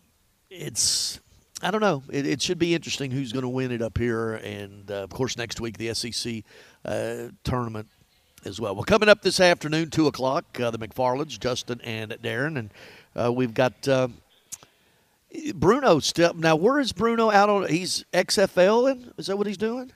it's I don't know. It, it should be interesting who's going to win it up here, and uh, of course next week the SEC uh, tournament as well. Well, coming up this afternoon, two o'clock, uh, the McFarlands, Justin and Darren, and uh, we've got. Bruno still now. Where is Bruno out on? He's XFL, and is that what he's doing?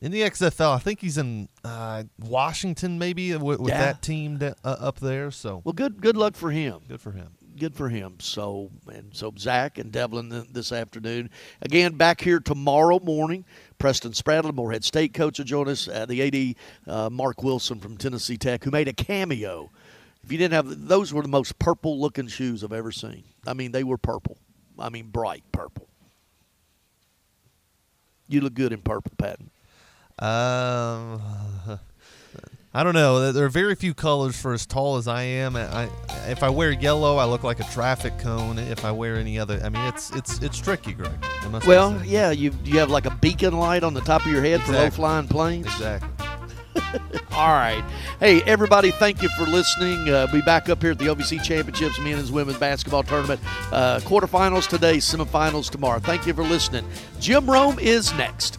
In the XFL, I think he's in uh, Washington, maybe with, with Yeah. that team uh, up there. So Well, good good luck for him. good for him. good for him. So and so Zach and Devlin th- this afternoon. Again, back here tomorrow morning. Preston Spradlin, Morehead State coach, will join us. Uh, the AD uh, Mark Wilson from Tennessee Tech, who made a cameo. If you didn't have those, were the most purple looking shoes I've ever seen. I mean, they were purple. I mean, bright purple. You look good in purple, Patton. Um, I don't know. There are very few colors for as tall as I am. I, if I wear yellow, I look like a traffic cone. If I wear any other, I mean, it's it's it's tricky, Greg. I must be Well, yeah, you you have like a beacon light on the top of your head for low flying planes. Exactly. All right. Hey, everybody, thank you for listening. Uh, be back up here at the OVC Championships Men's and Women's Basketball Tournament. Uh, quarterfinals today, semifinals tomorrow. Thank you for listening. Jim Rome is next.